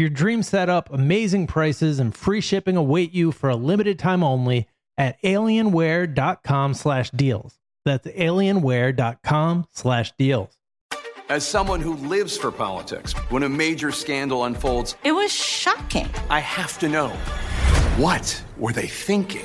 Your dream setup, amazing prices, and free shipping await you for a limited time only at alienware.com slash deals. That's alienware.com slash deals. As someone who lives for politics, when a major scandal unfolds, It was shocking. I have to know what were they thinking?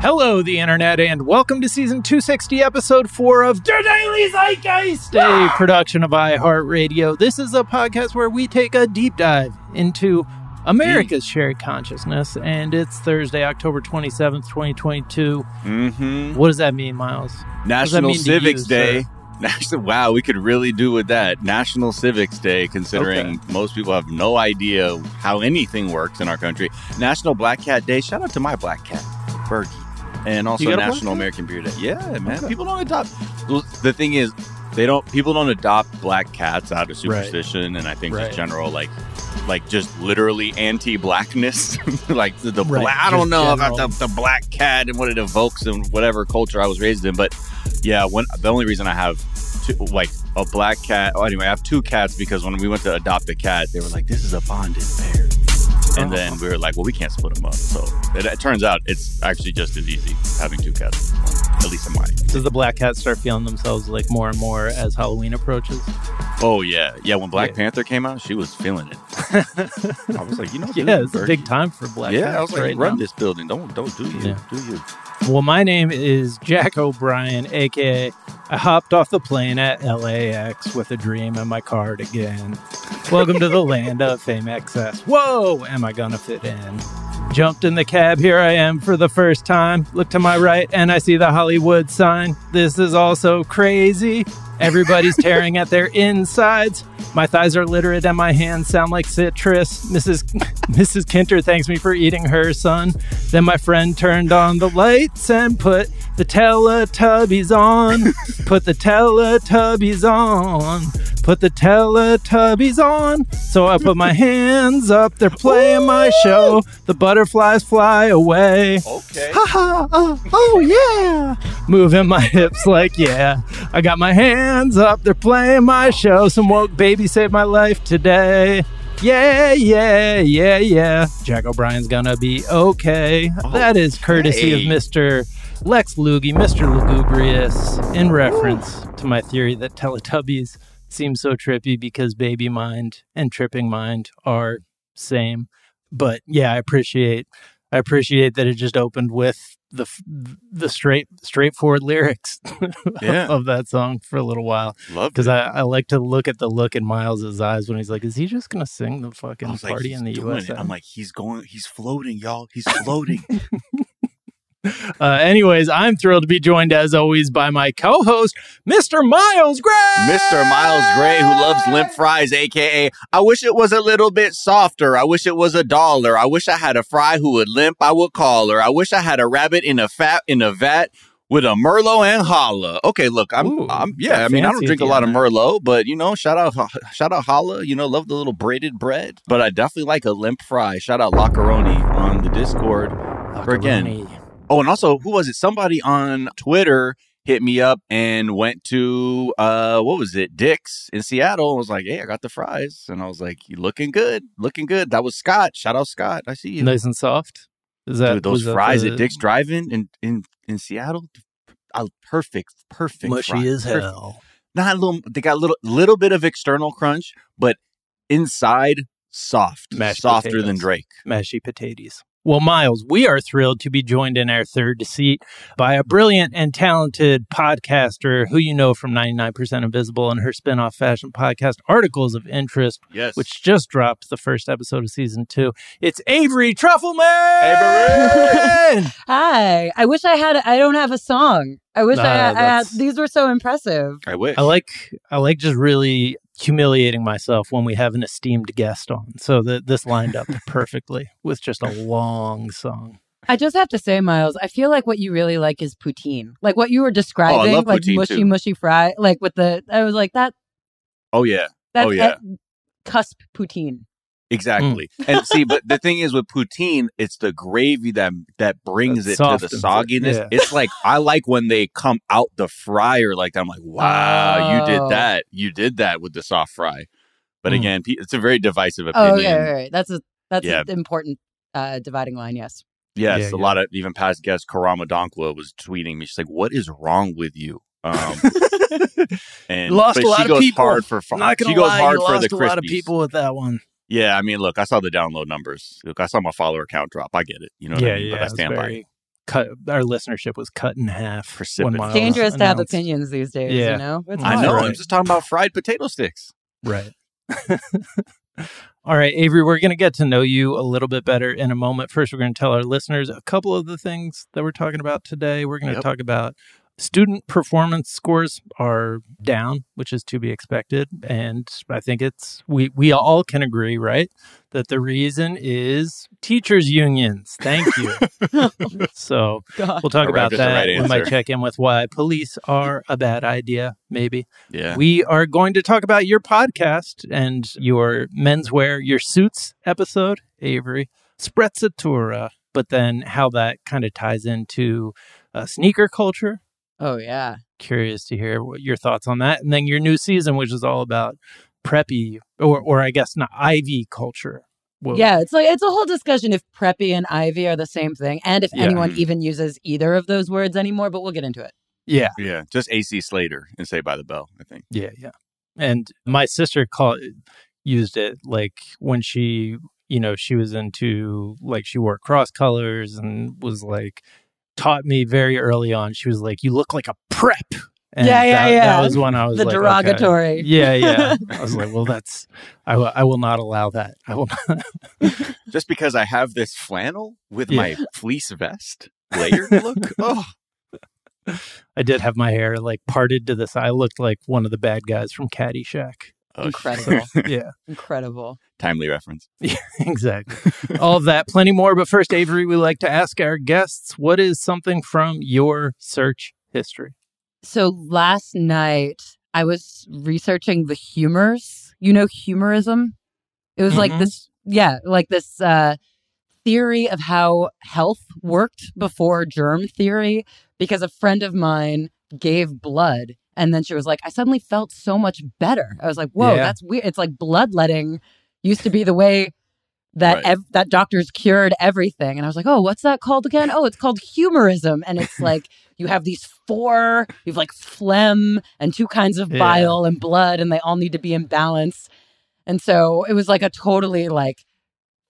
Hello, the internet, and welcome to season 260, episode 4 of The Daily Zeitgeist, a production of iHeartRadio. This is a podcast where we take a deep dive into America's shared consciousness, and it's Thursday, October 27th, 2022. Mm-hmm. What does that mean, Miles? National mean Civics you, Day. sir? National, wow, we could really do with that. National Civics Day, considering most people have no idea how anything works in our country. National Black Cat Day. Shout out to my black cat, Bergie. And also You got a black National? American Beer Day. Yeah, man. People don't adopt. The thing is, they don't. People don't adopt black cats out of superstition, and I think Right. just general like, like just literally anti-blackness. like the, the Right, black. I don't know about the, the black cat and what it evokes in whatever culture I was raised in, but yeah, when the only reason I have two, like a black cat. Oh, anyway, I have two cats because when we went to adopt a cat, they were like, "This is a bonded pair," and oh. then we were like, "Well, we can't split them up." So it, it turns out it's actually just as easy having two cats, at least in my. Does the black cat start feeling themselves like more and more as Halloween approaches? Oh yeah, yeah. When Black Yeah. Panther came out, she was feeling it. I was like, you know, Yeah, it's a big time for black Yeah, I was like, right run now. this building. Don't don't do you, Yeah. do you. Well, my name is Jack O'Brien, aka I hopped off the plane at LAX with a dream in my card again. Welcome to the land of fame excess. Whoa, am I gonna fit in? Jumped in the cab, here I am for the first time. Look to my right and I see the Hollywood sign. This is also crazy. Everybody's tearing at their insides. My thighs are literate and my hands sound like citrus. Mrs. Mrs. Kinter thanks me for eating her son. Then my friend turned on the lights and put the Teletubbies on. Put the Teletubbies on. Put the Teletubbies on. So I put my hands up. They're playing my show. The butterflies fly away. Okay. Ha ha! Oh, oh yeah! Moving my hips like yeah. I got my hands up. They're playing my show. Some woke baby saved my life today. Yeah, yeah, yeah, yeah. Jack O'Brien's gonna be okay. that is courtesy of Mr. Lex Lugie, Mr. Lugubrious, in reference to my theory that Teletubbies seem so trippy because Baby Mind and Tripping Mind are same. But yeah, I appreciate I appreciate that it just opened with the the straight straightforward lyrics Yeah. of that song for a little while Love because I, I like to look at the look in Miles's eyes when he's like, "Is he just gonna sing the fucking was like, party in the USA?" I'm like, he's going, he's floating, y'all. He's floating. Uh, anyways, I'm thrilled to be joined as always by my co-host, Mr. Miles Gray. Mr. Miles Gray, who loves limp fries, aka I wish it was a little bit softer. I wish it was a dollar. I wish I had a fry who would limp. I would call her. I wish I had a rabbit in a fat in a vat with a Merlot and holla. Okay, look, I'm, Ooh, I'm yeah. I mean, I don't drink a lot of. Merlot, but you know, shout out, shout out holla. You know, love the little braided bread, but I definitely like a limp fry. Shout out Lacaroni on the Discord. For again. Oh, and also, who was it? Somebody on Twitter hit me up and went to uh what was it? Dick's in Seattle and was like, Hey, I got the fries. And I was like, You looking good, looking good. That was Scott. Shout out Scott. I see you. nice and soft. Is that Dude, those was that fries the at Dick's Drive-In in in, in Seattle. Uh, perfect, perfect. mushy fries. as Perfect. hell? Not a little they got a little little bit of external crunch, but inside soft. Mashed softer than. Drake. Mashy potatoes. Well, Miles, we are thrilled to be joined in our third seat by a brilliant and talented podcaster who you know from 99% Invisible and her spin-off fashion podcast, Articles of Interest, Yes. which just dropped the first episode of season two. It's Avery Trufelman! Avery! Hi. I wish I had. I don't have a song. I wish I, had, I had. These were so impressive. I wish. I like I like just really humiliating myself when we have an esteemed guest on. So that this lined up perfectly with just a long song. I just have to say, Miles, I feel like what you really like is poutine. Like what you were describing, love like mushy, too. mushy fry. Like with the, I was like that. oh yeah. That's Oh, yeah. at cusp poutine. Exactly. and see, but the thing is with poutine, it's the gravy that that brings That it to the sogginess. yeah. It's like I like when they come out the fryer like that. I'm like, wow, you Oh. did that. You did that with the soft fry. But Mm. again, it's a very divisive Oh, opinion. okay, right, right. That's a that's Yeah. an important uh, dividing line. Yes. Yes, Yeah, a yeah. lot of even past guest Karama Donkwa was tweeting me. She's like, "What is wrong with you?" Um, and Lost a lot she of goes people. hard for Not she gonna goes lie, hard you for lost the a lot of people with that one. Yeah, I mean, look, I saw the download numbers. Look, I saw my follower count drop. I get it. You know what yeah, I mean? yeah. but I it's stand by cut. Our listenership was cut in half. when Precipitous. Miles Dangerous to have opinions these days. Yeah. You know. It's I I hard. know. Right. I'm just talking about fried potato sticks. Right. All right, Avery, we're going to get to know you a little bit better in a moment. First, we're going to tell our listeners a couple of the things that we're talking about today. We're going to Yep. talk about student performance scores are down, which is to be expected, and I think it's we we all can agree, right, that the reason is teachers unions. Thank you. so, God. we'll talk Arrived about that. right we might check in with why police are a bad idea, maybe. Yeah. We are going to talk about your podcast and your menswear, your suits episode, Avery, Sprezzatura, but then how that kind of ties into uh, sneaker culture. Oh yeah. Curious to hear what your thoughts on that. And then your new season, which is all about preppy, or, or I guess not Ivy culture. Whoa. Yeah, it's like it's a whole discussion if preppy and Ivy are the same thing, and if Yeah. anyone Mhm. even uses either of those words anymore. But we'll get into it. Yeah. Yeah. Just AC Slater and Saved by the Bell, I think. Yeah, yeah. And my sister called used it like when she, you know, she was into like she wore cross colors and was like taught me very early on. She was like, "You look like a prep." And Yeah, yeah, that, yeah. That was when I was The like, okay. derogatory. Yeah, yeah. I was like, "Well, that's I will I will not allow that. I will not." Just because I have this flannel with Yeah. my fleece vest layered look. Oh, I did have my hair like parted to the side. I looked like one of the bad guys from Caddyshack. Oh, Incredible. Yeah. Incredible. Timely reference. Yeah, exactly. All of that, plenty more. But first, Avery, we like to ask our guests what is something from your search history? So last night I was researching the humors. You know humorism? It was like Mhm. this yeah, like this uh theory of how health worked before germ theory because a friend of mine gave blood and then she was like I suddenly felt so much better. I was like, "Whoa, Yeah. that's weird. It's like bloodletting used to be the way that Right. ev- that doctors cured everything and i was like oh what's that called again oh it's called humorism and it's like you have these four you have like phlegm and two kinds of Yeah. bile and blood and they all need to be in balance and so it was like a totally like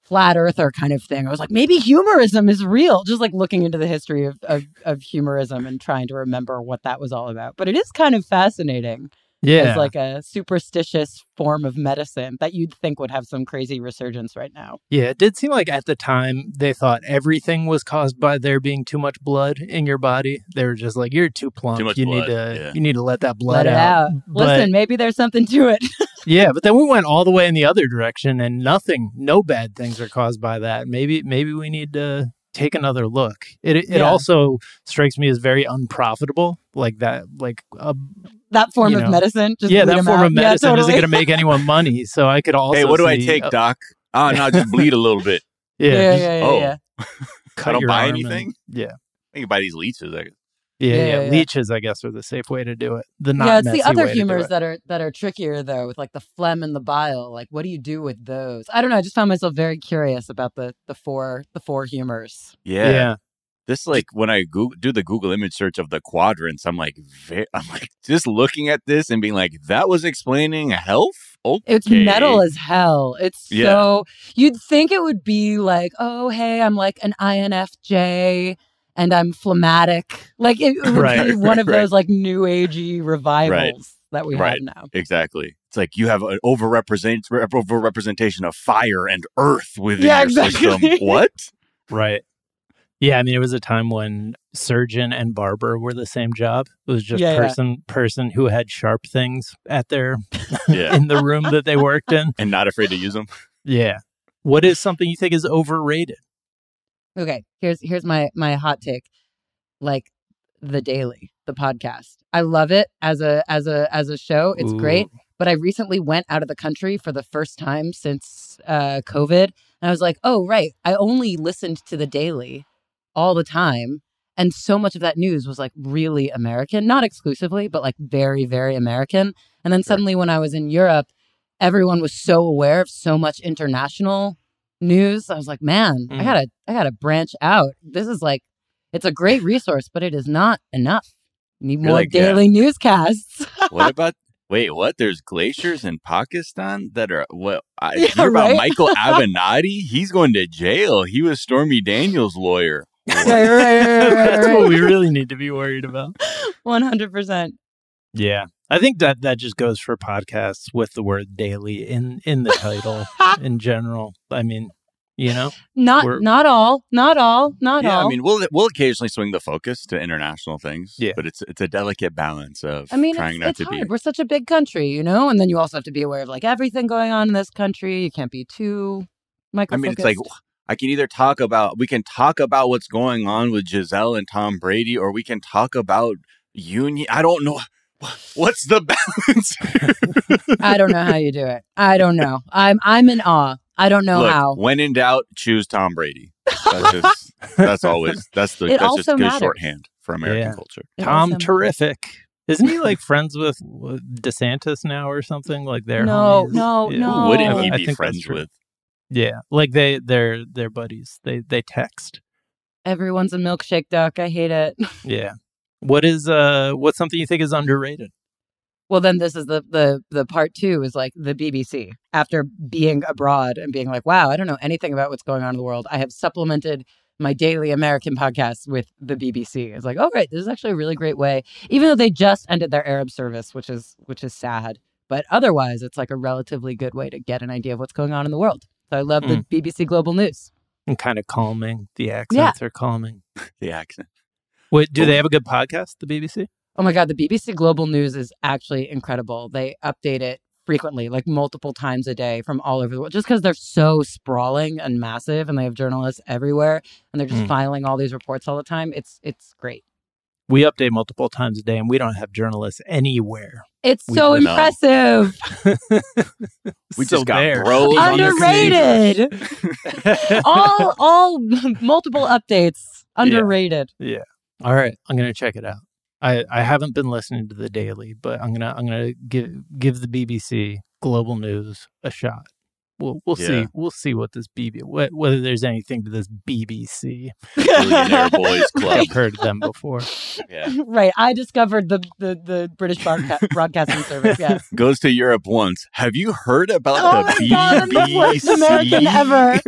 flat earther kind of thing i was like maybe humorism is real just like looking into the history of, of, of humorism and trying to remember what that was all about but it is kind of fascinating Yeah. as like a superstitious form of medicine that you'd think would have some crazy resurgence right now. Yeah, it did seem like at the time they thought everything was caused by there being too much blood in your body. They were just like, "You're too plump. Too much you blood, need to yeah. you need to let that blood Let it out. But- Listen, maybe there's something to it. yeah, but then we went all the way in the other direction, and nothing, no bad things are caused by that. Maybe maybe we need to take another look. It it Yeah. also strikes me as very unprofitable, like that, like a that form You of know. medicine. Just yeah, that form out. of Yeah, medicine isn't going to make anyone money. So I could also Hey, what do I take, uh, Doc? Oh, no, just bleed a little bit. Yeah, Yeah, yeah, yeah, oh. yeah. cut I don't your buy arm and- anything? yeah. I can buy these leeches. I guess. Yeah, Yeah, yeah, yeah. Leeches, I guess, are the safe way to do it. The not yeah, it's the other way to do humors that are that are trickier though, with like the phlegm and the bile. Like, what do you do with those? I don't know. I just found myself very curious about the the four the four humors. Yeah. yeah. This like when I go- do the Google image search of the quadrants, I'm like, ve- I'm like just looking at this and being like, that was explaining health. Okay. It's metal as hell. It's Yeah. so you'd think it would be like, oh hey, I'm like an INFJ and I'm phlegmatic. Like it, it would Right, be one of right. those like new agey revivals that we Right. have now. Exactly. It's like you have an overrepresent rep- overrepresentation of fire and earth within Yeah, your exactly. system. What? Right. Yeah, I mean, it was a time when surgeon and barber were the same job. It was just Yeah, yeah. person person who had sharp things at their Yeah. in the room that they worked in. and not afraid to use them. Yeah. What is something you think is overrated? Okay, here's here's my my hot take. Like the daily, the podcast. I love it as a as a as a show. It's great. But I recently went out of the country for the first time since uh COVID. And I was like, oh right, I only listened to the daily all the time. And so much of that news was like really American, not exclusively, but like very, very American. And then suddenly when I was in Europe, everyone was so aware of so much international news. I was like, man, I Mm. gotta I gotta branch out. This is like it's a great resource, but it is not enough. Need You're more like, yeah. daily newscasts. What about? Wait, what? There's glaciers in Pakistan that are what? I Yeah, hear about right? Michael Avenatti. He's going to jail. He was Stormy Daniels' lawyer. right, right, right, right, That's right, what we really need to be worried about. One hundred percent. Yeah. I think that that just goes for podcasts with the word daily in in the title in general. I mean, you know. Not We're- not all, not all, not yeah, all. I mean, we'll we'll occasionally swing the focus to international things. Yeah. but it's it's a delicate balance of I mean, trying it's, not it's to hard. be. We're such a big country, you know, and then you also have to be aware of like everything going on in this country. You can't be too micro. I mean, it's like I can either talk about we can talk about what's going on with Gisele and Tom Brady, or we can talk about union. I don't know. What's the balance? I don't know how you do it. I don't know. I'm I'm in awe. I don't know Look, how. when in doubt, choose Tom Brady. That's just that's always that's the It that's just also good matters. shorthand for American Yeah. culture. It Tom also- terrific. Isn't he like friends with with DeSantis now or something like they're No, homies? no, Yeah. no. Who wouldn't he I be think friends with? Yeah, like they they're they're buddies. They they text. Everyone's a milkshake duck. I hate it. Yeah. What is uh what's something you think is underrated? Well, then this is the the the part two is like the BBC. After being abroad and being like, wow, I don't know anything about what's going on in the world. I have supplemented my daily American podcast with the BBC. It's like, oh right, this is actually a really great way. Even though they just ended their Arab service, which is which is sad, but otherwise, it's like a relatively good way to get an idea of what's going on in the world. So I love the BBC Global News. And kind of calming. The accents are calming. The accent. Wait, do they have a good podcast, the BBC? Oh my God, the BBC Global News is actually incredible. They update it frequently, like multiple times a day from all over the world, just because they're so sprawling and massive and they have journalists everywhere and they're just Mm. filing all these reports all the time. It's it's great. We update multiple times a day and we don't have journalists anywhere. It's We so No. impressive. We So just got there. bros on the Underrated. all all multiple updates. Underrated. Yeah. All right. I'm gonna check it out. I, I haven't been listening to the daily, but I'm gonna I'm gonna give give the BBC global news a shot. We'll we'll Yeah. see we'll see what this BB wh- whether there's anything to this BBC. Billionaire Boys Club. I've heard of them before. Yeah. right. I discovered the the, the British broadca- broadcasting service. Yes. Goes to Europe once. Have you heard about Oh the my God, I'm the worst American BBC? ever.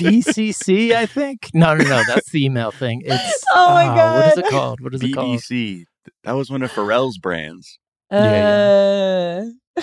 BCC, I think. No, no, no. That's the email thing. It's Oh my uh, What is it called? What is it called? BBC. That was one of Pharrell's brands. Yeah, Uh,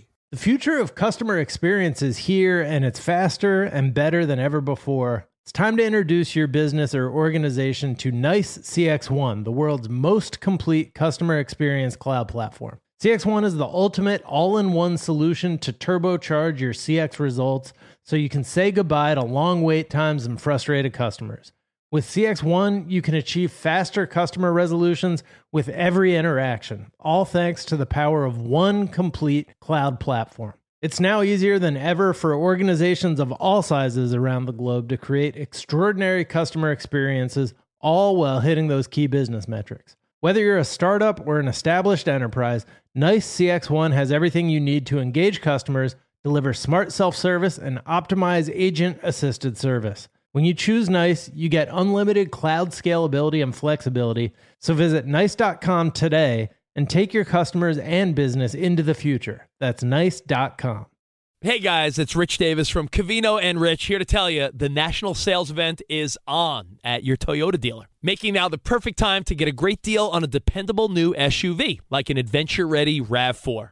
The future of customer experience is here and it's faster and better than ever before. It's time to introduce your business or organization to NICE CX1, the world's most complete customer experience cloud platform. CX1 is the ultimate all in one solution to turbocharge your CX results so you can say goodbye to long wait times and frustrated customers. With CX1, you can achieve faster customer resolutions with every interaction, all thanks to the power of one complete cloud platform. It's now easier than ever for organizations of all sizes around the globe to create extraordinary customer experiences, all while hitting those key business metrics. Whether you're a startup or an established enterprise, NICE CX1 has everything you need to engage customers, deliver smart self service, and optimize agent assisted service. When you choose NICE, you get unlimited cloud scalability and flexibility. So visit nice.com today and take your customers and business into the future. That's nice.com. Hey guys, it's Rich Davis from Cavino and Rich here to tell you the national sales event is on at your Toyota dealer, making now the perfect time to get a great deal on a dependable new SUV like an adventure ready RAV4.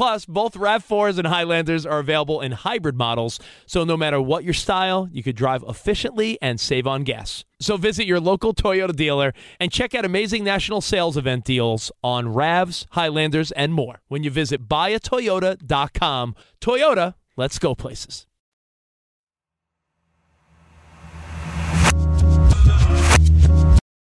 Plus, both RAV4s and Highlanders are available in hybrid models, so no matter what your style, you could drive efficiently and save on gas. So visit your local Toyota dealer and check out amazing national sales event deals on RAVs, Highlanders, and more when you visit buyatoyota.com. Toyota, let's go places.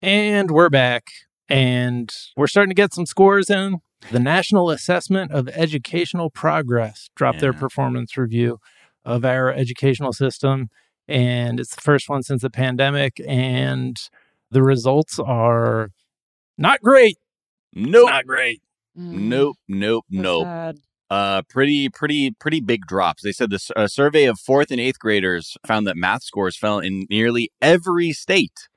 And we're back. And we're starting to get some scores in. The National Assessment of Educational Progress dropped their performance review of our educational system. And it's the first one since the pandemic. And the results are not great. Nope. Not great. Nope, nope, So nope. sad. Uh, pretty, pretty, pretty big drops. They said this a survey of fourth and eighth graders found that math scores fell in nearly every state.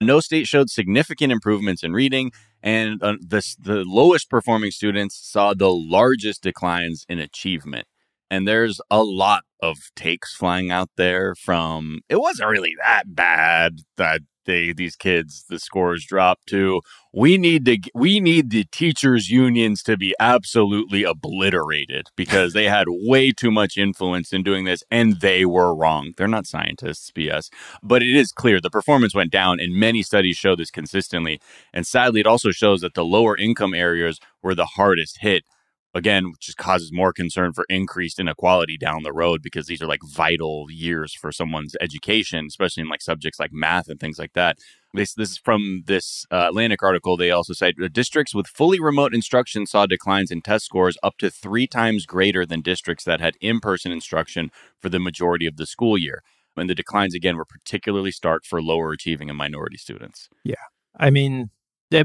No state showed significant improvements in reading, and uh, the the lowest performing students saw the largest declines in achievement. And there's a lot of takes flying out there from it wasn't really that bad that they these kids the scores dropped to. We need to we need the teachers unions to be absolutely obliterated because they had way too much influence in doing this and they were wrong. They're not scientists bs but it is clear the performance went down and many studies show this consistently. And sadly it also shows that the lower income areas were the hardest hit again which just causes more concern for increased inequality down the road because these are like vital years for someone's education especially in like subjects like math and things like that this this is from this uh, Atlantic article. They also cite districts with fully remote instruction saw declines in test scores up to three times greater than districts that had in-person instruction for the majority of the school year. And the declines again were particularly stark for lower achieving and minority students. Yeah. I mean,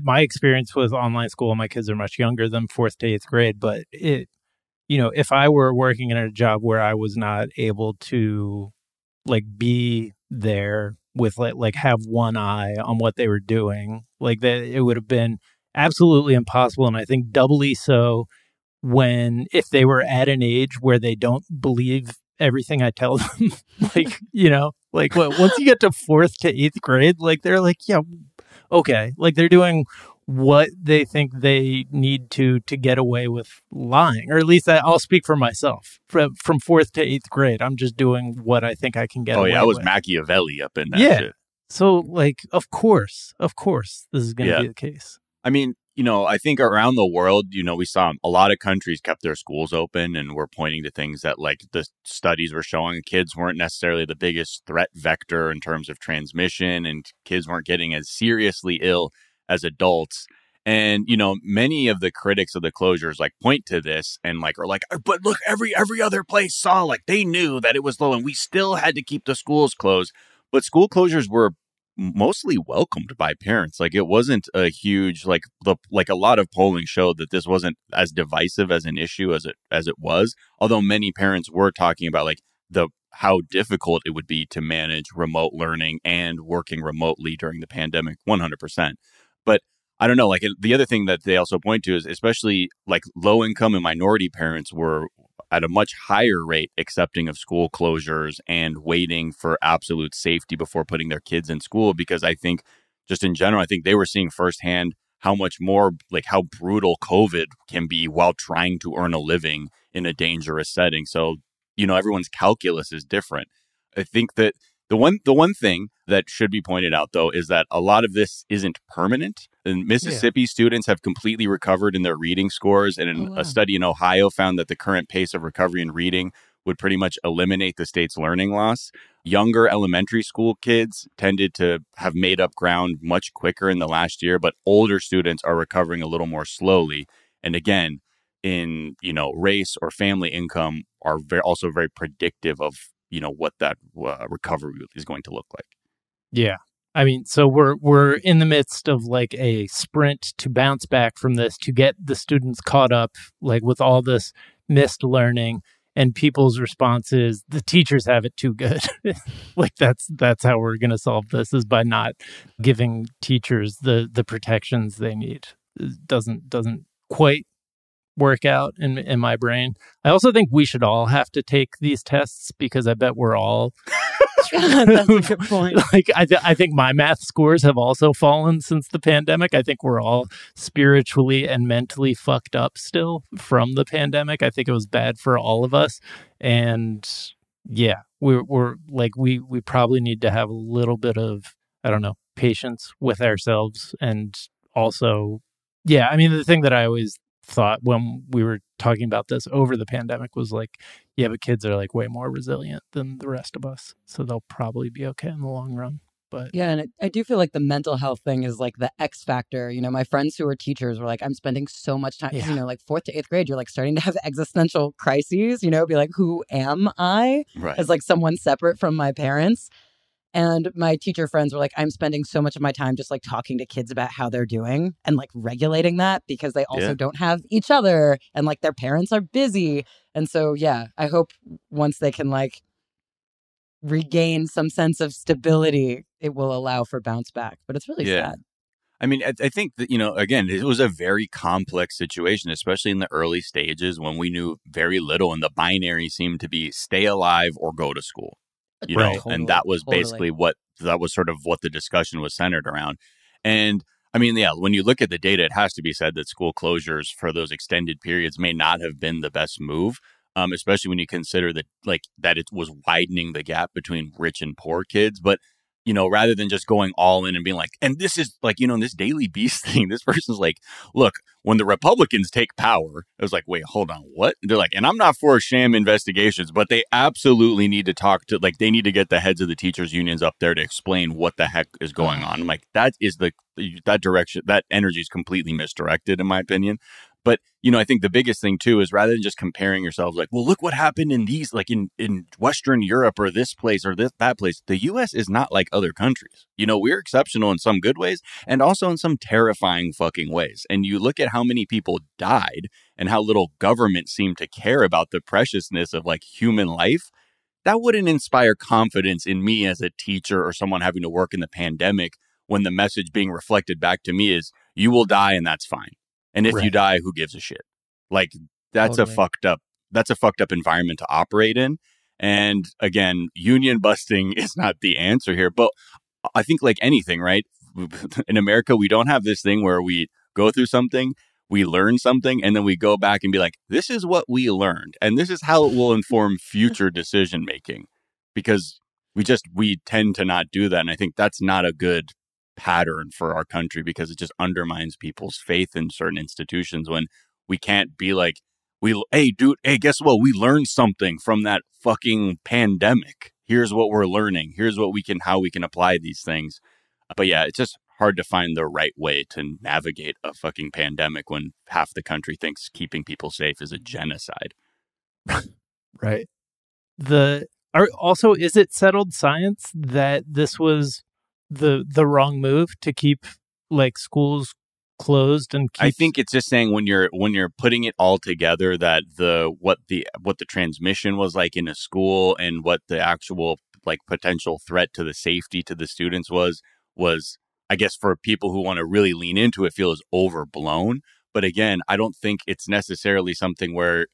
my experience with online school, my kids are much younger than fourth to eighth grade, but it, you know, if I were working in a job where I was not able to like be there with like, like have one eye on what they were doing, like that, it would have been absolutely impossible. And I think doubly so when if they were at an age where they don't believe everything I tell them, like, you know, like what, once you get to fourth to eighth grade, like they're like, yeah, okay. Like they're doing what they think they need to to get away with lying, or at least I, I'll speak for myself. From from fourth to eighth grade, I'm just doing what I think I can get. Away with. Oh yeah, I was with. Machiavelli up in that Yeah. shit. So like, of course, of course, this is going to Yeah. be the case. I mean, you know, I think around the world, you know, we saw a lot of countries kept their schools open and were pointing to things that, like, the studies were showing kids weren't necessarily the biggest threat vector in terms of transmission, and kids weren't getting as seriously ill as adults. And you know, many of the critics of the closures like point to this and like are like, uh, but look, every every other place saw like they knew that it was low, and we still had to keep the schools closed. But school closures were mostly welcomed by parents. Like it wasn't a huge like the like a lot of polling showed that this wasn't as divisive as an issue as it as it was. Although many parents were talking about like the how difficult it would be to manage remote learning and working remotely during the pandemic 100%. But I don't know like the other thing that they also point to is especially like low income and minority parents were at a much higher rate accepting of school closures and waiting for absolute safety before putting their kids in school because I think just in general I think they were seeing firsthand how much more like how brutal covid can be while trying to earn a living in a dangerous setting. So you know everyone's calculus is different. I think that the one the one thing that should be pointed out though is that a lot of this isn't permanent. And Mississippi students have completely recovered in their reading scores and in Oh, wow. a study in Ohio found that the current pace of recovery in reading would pretty much eliminate the state's learning loss. Younger elementary school kids tended to have made up ground much quicker in the last year, but older students are recovering a little more slowly. And again, in you know race or family income are very, also very predictive of you know what that uh, recovery is going to look like. Yeah. I mean, so we're we're in the midst of like a sprint to bounce back from this to get the students caught up like with all this missed learning and people's responses the teachers have it too good. like that's that's how we're going to solve this is by not giving teachers the the protections they need. It doesn't doesn't quite work out in in my brain. I also think we should all have to take these tests because I bet we're all That's a good point. like I, th- I think my math scores have also fallen since the pandemic. I think we're all spiritually and mentally fucked up still from the pandemic. I think it was bad for all of us, and yeah, we're we're like we we probably need to have a little bit of I don't know patience with ourselves, and also yeah, I mean the thing that I always thought when we were talking about this over the pandemic was like yeah, but kids are like way more resilient than the rest of us. So they'll probably be okay in the long run. But Yeah, and it, I do feel like the mental health thing is like the X factor. You know, my friends who are teachers were like, I'm spending so much time, Yeah. you know, like fourth to eighth grade, you're like starting to have existential crises, you know, be like, who am I Right. as like someone separate from my parents? And my teacher friends were like, I'm spending so much of my time just like talking to kids about how they're doing and like regulating that because they also Yeah. don't have each other and like their parents are busy. And so, yeah, I hope once they can like regain some sense of stability, it will allow for bounce back. But it's really Yeah. sad. I mean, I, I think that, you know, again, it was a very complex situation, especially in the early stages when we knew very little and the binary seemed to be stay alive or go to school. You Right. know, Totally, and that was totally. basically what that was sort of what the discussion was centered around. And I mean, yeah, when you look at the data, it has to be said that school closures for those extended periods may not have been the best move. Um, especially when you consider that like that it was widening the gap between rich and poor kids. But you know, rather than just going all in and being like, and this is like, you know, this Daily Beast thing, this person's like, look, when the Republicans take power, I was like, wait, hold on, what? They're like, and I'm not for sham investigations, but they absolutely need to talk to, like, they need to get the heads of the teachers' unions up there to explain what the heck is going on. I'm like, that is the, that direction, that energy is completely misdirected, in my opinion. But you know, I think the biggest thing too is rather than just comparing yourselves, like, well, look what happened in these, like in in Western Europe or this place or this that place. The U.S. is not like other countries. You know, we're exceptional in some good ways and also in some terrifying fucking ways. And you look at how many people died and how little government seemed to care about the preciousness of like human life. That wouldn't inspire confidence in me as a teacher or someone having to work in the pandemic when the message being reflected back to me is you will die and that's fine. And if you die, who gives a shit? Like that's Totally. a fucked up that's a fucked up environment to operate in. And again, union busting is not the answer here, but I think like anything, right? In America, we don't have this thing where we go through something, we learn something, and then we go back and be like, this is what we learned. And this is how it will inform future decision making. Because we just we tend to not do that. And I think that's not a good pattern for our country because it just undermines people's faith in certain institutions when we can't be like we hey dude hey guess what? We learned something from that fucking pandemic. Here's what we're learning. Here's what we can how we can apply these things. But yeah it's just hard to find the right way to navigate a fucking pandemic when half the country thinks keeping people safe is a genocide. Right. The are also is it settled science that this was the the wrong move to keep like schools closed and keep I think it's just saying when you're when you're putting it all together that the what the what the transmission was like in a school and what the actual like potential threat to the safety to the students was was I guess for people who want to really lean into it feel is overblown. But again, I don't think it's necessarily something where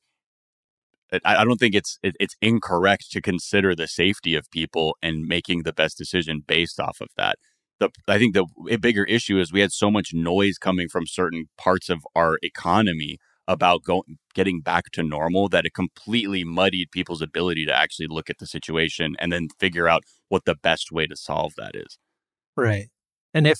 I, I don't think it's it, it's incorrect to consider the safety of people and making the best decision based off of that. The I think the bigger issue is we had so much noise coming from certain parts of our economy about going getting back to normal that it completely muddied people's ability to actually look at the situation and then figure out what the best way to solve that is. right. And if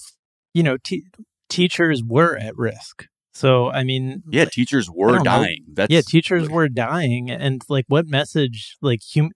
you know te- teachers were at risk. So I mean Yeah, teachers were don't know. dying. That's yeah, teachers were dying, and like, what message, like, hum,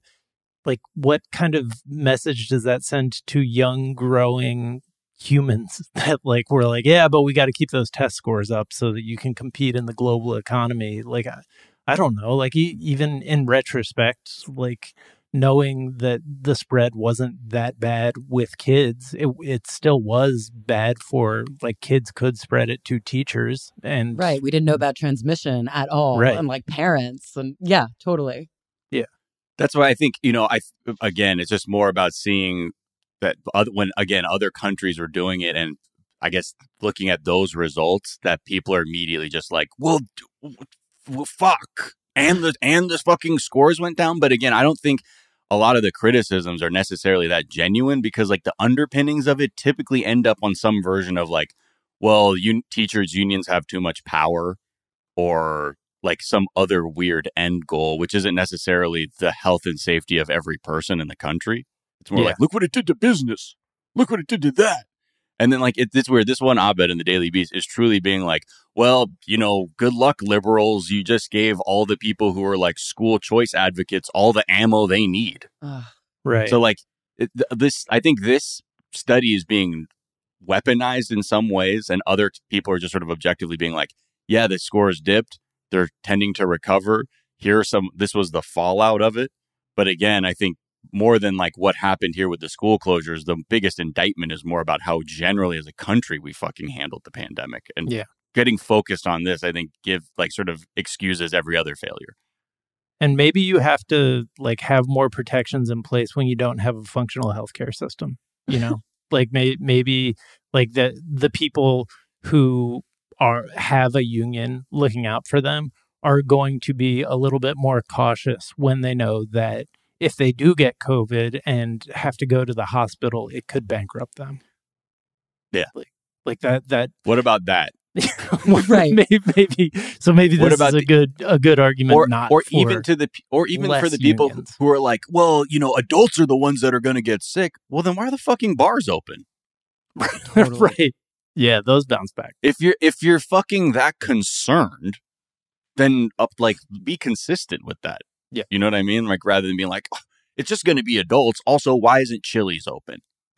like, what kind of message does that send to young, growing humans that, like, we're like, yeah, but we got to keep those test scores up so that you can compete in the global economy. Like, I, I don't know, like, e- even in retrospect, like, knowing that the spread wasn't that bad with kids, it it still was bad for like kids could spread it to teachers and Right. We didn't know about transmission at all. Right. And like parents. And yeah, totally. Yeah that's why I think you know. I again, it's just more about seeing that other, when again other countries are doing it, and I guess looking at those results, that people are immediately just like, "Well, well fuck," and the and the fucking scores went down. But again, I don't think a lot of the criticisms are necessarily that genuine because like the underpinnings of it typically end up on some version of like, well, un- teachers unions have too much power, or like some other weird end goal, which isn't necessarily the health and safety of every person in the country. It's more Yeah. like, look what it did to business. Look what it did to that. And then, like, it, it's weird. This one op ed in the Daily Beast is truly being like, well, you know, good luck, liberals. You just gave all the people who are like school choice advocates all the ammo they need. Ugh. right. So, like, it, th- this, I think this study is being weaponized in some ways, and other t- people are just sort of objectively being like, yeah, the score has dipped. They're tending to recover. Here are some, this was the fallout of it. But again, I think more than like what happened here with the school closures, the biggest indictment is more about how generally as a country we fucking handled the pandemic. And Yeah. getting focused on this, I think, give like sort of excuses every other failure. And maybe you have to like have more protections in place when you don't have a functional healthcare system. You know, like may, maybe like the the people who are have a union looking out for them are going to be a little bit more cautious when they know that if they do get COVID and have to go to the hospital, it could bankrupt them. Yeah. Like, like that that What about that? Right. maybe, maybe so maybe What this about is a the- good a good argument or, not or for even to the or even for the people unions. who are like, well, you know, adults are the ones that are going to get sick. Well, then why are the fucking bars open? right. Yeah, those bounce back. If you're if you're fucking that concerned, then up like be consistent with that. Yeah. you know what I mean. Like rather than being like, "Oh, it's just going to be adults. Also, why isn't Chili's open?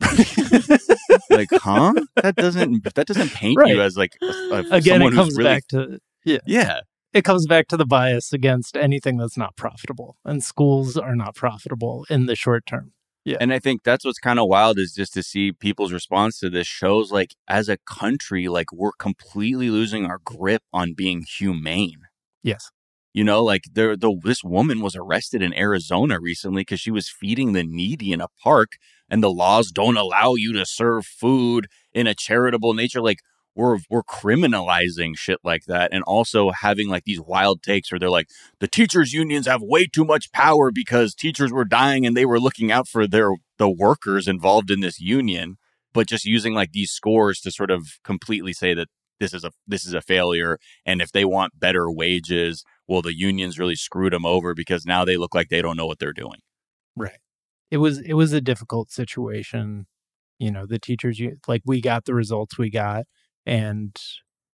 like, huh? That doesn't that doesn't paint Right. you as like a, a- Again, someone it who's comes really back to yeah. yeah. It comes back to the bias against anything that's not profitable. And schools are not profitable in the short term. Yeah. And I think that's what's kind of wild is just to see people's response to this shows like as a country, like we're completely losing our grip on being humane. Yes. You know, like there, the this woman was arrested in Arizona recently because she was feeding the needy in a park, and the laws don't allow you to serve food in a charitable nature. Like we're we're criminalizing shit like that, and also having like these wild takes where they're like the teachers unions have way too much power because teachers were dying and they were looking out for their the workers involved in this union, but just using like these scores to sort of completely say that this is a this is a failure and if they want better wages well the unions really screwed them over because now they look like they don't know what they're doing Right. It was it was a difficult situation. You know, the teachers like we got the results we got and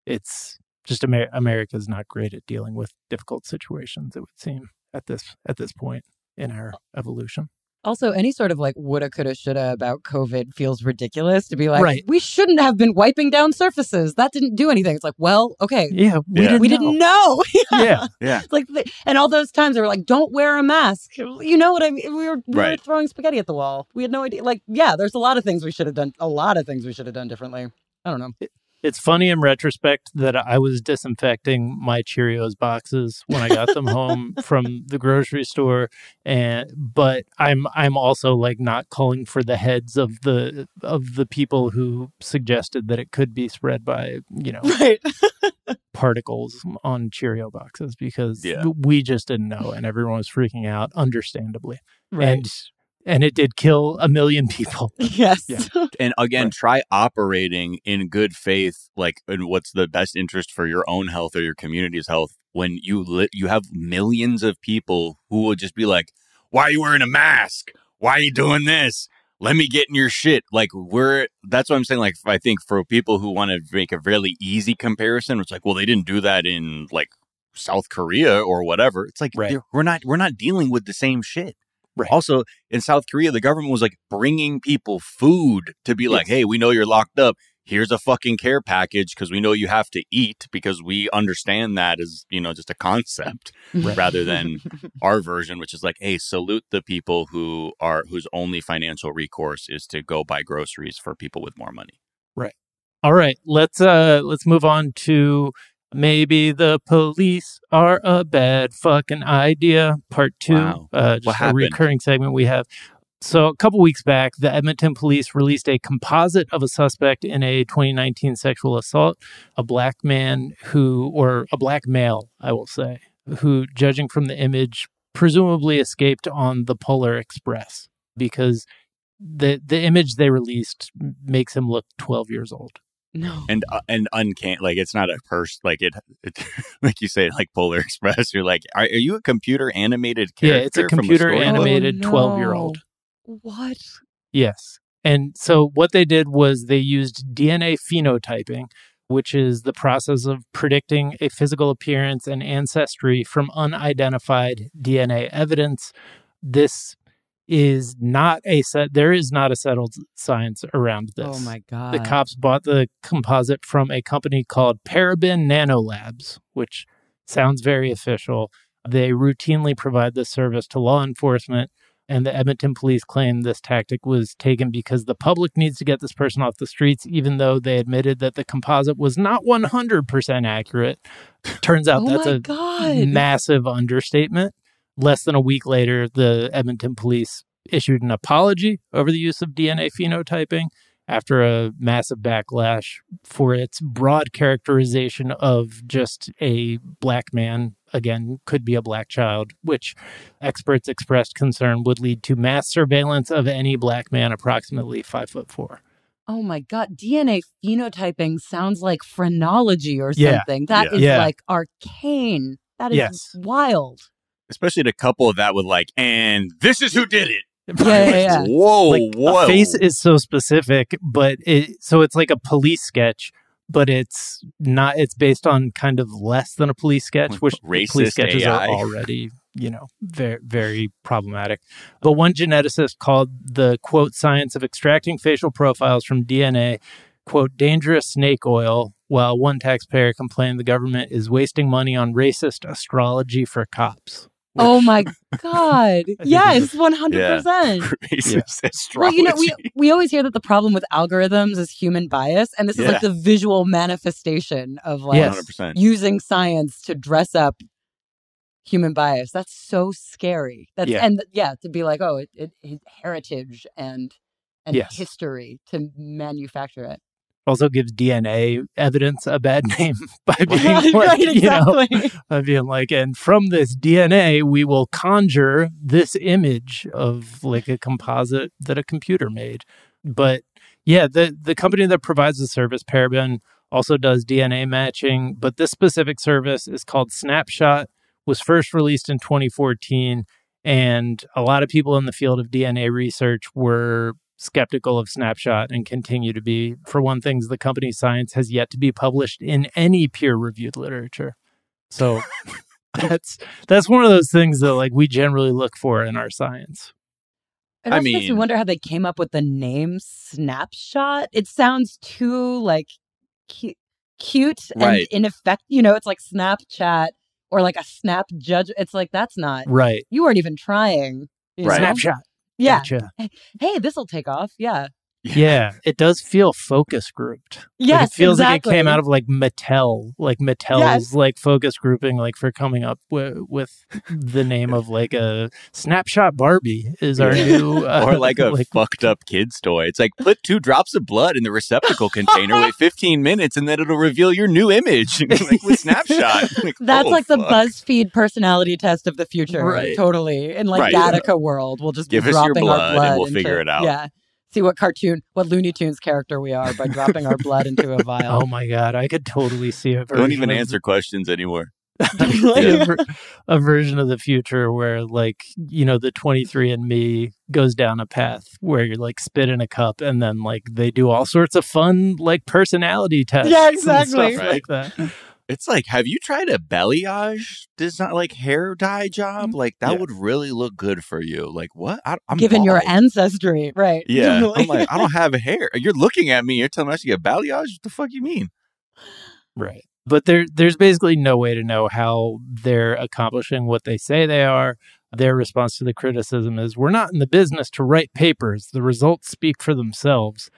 it's just Amer- America's not great at dealing with difficult situations it would seem at this at this point in our evolution. Also, any sort of like woulda, coulda, shoulda about COVID feels ridiculous to be like, Right. we shouldn't have been wiping down surfaces. That didn't do anything. It's like, well, okay. Yeah, we Yeah. didn't We know. didn't know. Yeah. yeah It's like, the- and all those times they were like, "Don't wear a mask." You know what I mean? We were, we were throwing spaghetti at the wall. We had no idea. Like, yeah, there's a lot of things we should have done. A lot of things we should have done differently. I don't know. It's funny in retrospect that I was disinfecting my Cheerios boxes when I got them home from the grocery store and but I'm I'm also like not calling for the heads of the of the people who suggested that it could be spread by, you know, Right. particles on Cheerio boxes because Yeah. we just didn't know and everyone was freaking out understandably. Right. And and it did kill a million people. yes. Yeah. and again try operating in good faith like in what's the best interest for your own health or your community's health when you li- you have millions of people who will just be like why are you wearing a mask why are you doing this let me get in your shit like we're that's what i'm saying like i think for people who want to make a really easy comparison it's like well they didn't do that in like south korea or whatever it's like Right. we're not we're not dealing with the same shit Right. also, in South Korea, the government was like bringing people food to be like, hey, we know you're locked up. Here's a fucking care package because we know you have to eat because we understand that as, you know, just a concept rather than our version, which is like, hey, salute the people who are whose only financial recourse is to go buy groceries for people with more money. Right. All right, let's uh let's move on to maybe the police are a bad fucking idea. Part two, Wow. uh, just a recurring segment we have. So a couple weeks back, the Edmonton police released a composite of a suspect in a 2019 sexual assault, a black man who, or a black male, I will say, who, judging from the image, presumably escaped on the Polar Express because the the image they released makes him look 12 years old. No. And uh, and uncanny, like it's not a purse, like it, it like you say, like Polar Express. You're like, are, are you a computer animated character? Yeah, it's a computer story? animated Oh, 12 year old. What? Yes. And so what they did was they used DNA phenotyping, which is the process of predicting a physical appearance and ancestry from unidentified DNA evidence. This is not a set there is not a settled science around oh this. Oh my god. The cops bought the composite from a company called Parabon Nanolabs, which sounds very official. They routinely provide this service to law enforcement. And the Edmonton police claim this tactic was taken because the public needs to get this person off the streets, even though they admitted that the composite was not 100% accurate. Turns out Oh that's a God. massive understatement. Less than a week later, the Edmonton police issued an apology over the use of DNA phenotyping after a massive backlash for its broad characterization of just a black man. Again, could be a black child, which experts expressed concern would lead to mass surveillance of any black man approximately five foot four. Oh my God. DNA phenotyping sounds like phrenology or Yeah. something. That Yeah. is Yeah. like arcane. That is Yes. wild. Especially to couple that with like, and this is who did it. Yeah, yeah, yeah. Whoa, like whoa. a face is so specific, but it so it's like a police sketch, but it's not. It's based on kind of less than a police sketch, which Racist police sketches AI. are already you know very very problematic. But one geneticist called the quote science of extracting facial profiles from DNA quote dangerous snake oil. While one taxpayer complained the government is wasting money on racist astrology for cops. Oh my God. yes, 100%. Racist astrology. Well, you know, we, we always hear that the problem with algorithms is human bias, and this is like the visual manifestation of like Yes. using science to dress up human bias. That's so scary. That's Yeah. and yeah, to be like, oh, it, it, it heritage and and Yes. history to manufacture it. Also gives DNA evidence a bad name by being Right, like, right, you know, by being like, and from this DNA, we will conjure this image of like a composite that a computer made. But yeah, the the company that provides the service, Parabon, also does DNA matching, but this specific service is called Snapshot, was first released in 2014, and a lot of people in the field of DNA research were skeptical of Snapshot and continue to be. For one thing, the company's science has yet to be published in any peer-reviewed literature. So that's that's one of those things that like we generally look for in our science. It I also makes me mean- wonder how they came up with the name Snapshot. It sounds too like cute, cute Right. and in effect. You know, it's like Snapchat or like a Snap Judge. It's like that's not. Right. You weren't even trying. Right. Snapshot. Yeah. Gotcha. Hey, this will take off. Yeah. Yeah, it does feel focus grouped. Like, it feels like it came out of like Mattel, like Mattel's Yes. like focus grouping, like for coming up with, with the name of like a snapshot Barbie is our new uh, or like a fucked up kid's toy. It's like put two drops of blood in the receptacle container, wait 15 minutes, and then it'll reveal your new image like with Snapshot. Like, That's oh, like the. BuzzFeed personality test of the future. Right. Totally. In like Right. Gattaca world, we'll just Give be us your dropping blood our and we'll into- figure it out. Yeah. See what cartoon, what Looney Tunes character we are by dropping our blood into a vial. Oh my god, I could totally see a Don't even of- answer questions anymore. a, ver- a version of the future where like you know the 23 and me goes down a path where you're like spit in a cup and then like they do all sorts of fun like personality tests Yeah, and stuff exactly. like that It's like, have you tried a balayage design, like hair dye job? Mm-hmm. Like that Yeah. would really look good for you. Like what? I, I'm Given your ancestry. Right. Yeah, I'm like, I don't have hair. You're looking at me. You're telling me I should get balayage. What the fuck you mean? right but there there's basically no way to know how they're accomplishing what they say they are their response to the criticism is we're not in the business to write papers the results speak for themselves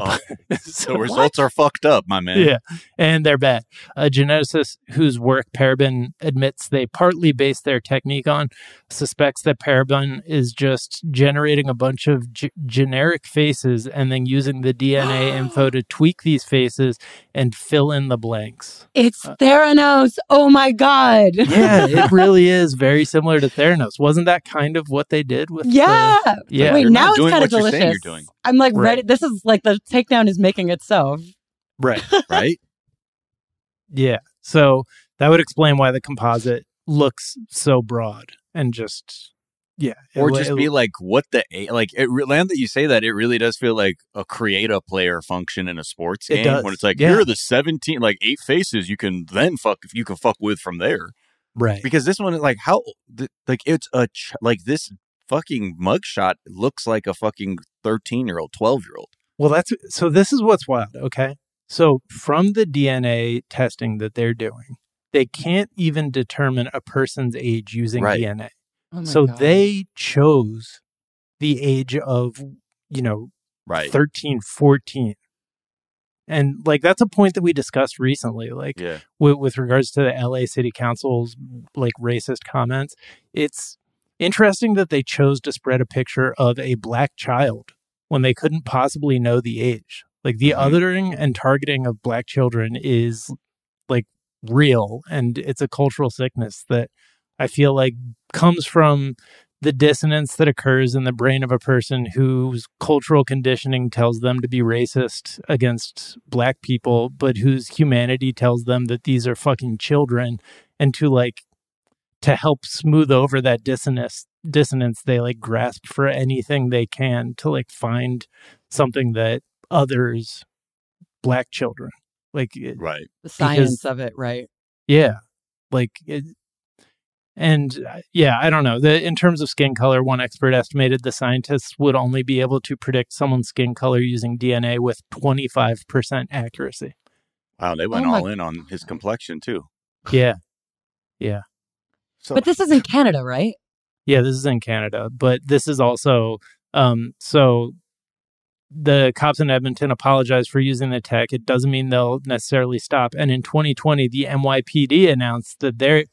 Oh, So the results are fucked up, my man. Yeah, and they're bad. Uh, a geneticist whose work Parabon admits they partly base their technique on suspects that Parabon is just generating a bunch of g- generic faces and then using the DNA info to tweak these faces and fill in the blanks. It's uh, Theranos. Oh my God. Yeah, it really is very similar to Theranos. Wasn't that kind of what they did with? the- Yeah. yeah. Wait, You're now it's kind of what you're saying delicious. you're doing. I'm like Right. ready. This is like the takedown is making itself. right. Right? Yeah. So that would explain why the composite looks so broad and just yeah. or wa- just it- be like, what the a- like? It land that you say that it really does feel like a create a player function in a sports It game does, when it's like yeah. here are the seventeen like eight faces you can then fuck if you can fuck with from there right. because this one like how th- like it's a ch- like this fucking mugshot looks like a fucking thirteen year old twelve year old. Well, that's so. This is what's wild. Okay, so from the DNA testing that they're doing, they can't even determine a person's age using Right. DNA. Oh so God. they chose the age of, you know, Right. 13, 14. And like that's a point that we discussed recently, like Yeah. with, with regards to the LA City Council's like racist comments. It's interesting that they chose to spread a picture of a black child when they couldn't possibly know the age. Like the mm-hmm. othering and targeting of black children is like real and it's a cultural sickness that I feel like comes from the dissonance that occurs in the brain of a person whose cultural conditioning tells them to be racist against black people, but whose humanity tells them that these are fucking children. And to like, to help smooth over that dissonance, dissonance, they like grasp for anything they can to like find something that others, black children, like, Right. The science because- of it, right? yeah, like it, and uh, yeah, I don't know. The in terms of skin color, one expert estimated the scientists would only be able to predict someone's skin color using DNA with 25% accuracy. Wow, they went Oh all in on his complexion too. Yeah. Yeah. So But this is in Canada, right? Yeah, this is in Canada, but this is also um so the cops in Edmonton apologized for using the tech. It doesn't mean they'll necessarily stop. And in 2020, the NYPD announced that they're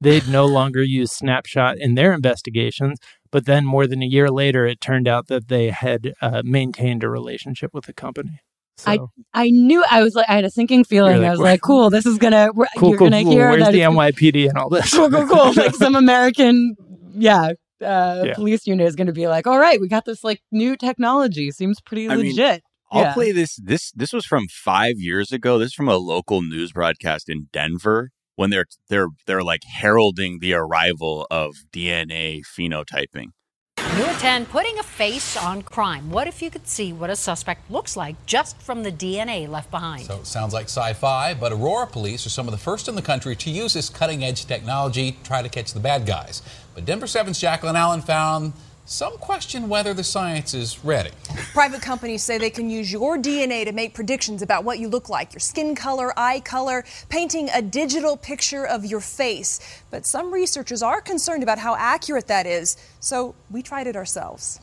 they'd no longer use Snapshot in their investigations. But then, more than a year later, it turned out that they had uh, maintained a relationship with the company. So, I I knew I was like I had a sinking feeling. Like, I was like, cool, this is gonna we're, cool, you're cool, gonna cool. hear Where's that the NYPD and all this? cool, cool, cool. like some American, yeah, uh, Yeah. police unit is going to be like, all right, we got this like new technology. Seems pretty I mean, legit. I'll yeah. play this. This this was from five years ago. This is from a local news broadcast in Denver when they're they're they're like heralding the arrival of DNA phenotyping. New at 10, putting a face on crime. What if you could see what a suspect looks like just from the DNA left behind? So it sounds like sci-fi, but Aurora police are some of the first in the country to use this cutting-edge technology to try to catch the bad guys. But Denver 7's Jaclyn Allen found some question whether the science is ready. Private companies say they can use your DNA to make predictions about what you look like, your skin color, eye color, painting a digital picture of your face. But some researchers are concerned about how accurate that is, so we tried it ourselves.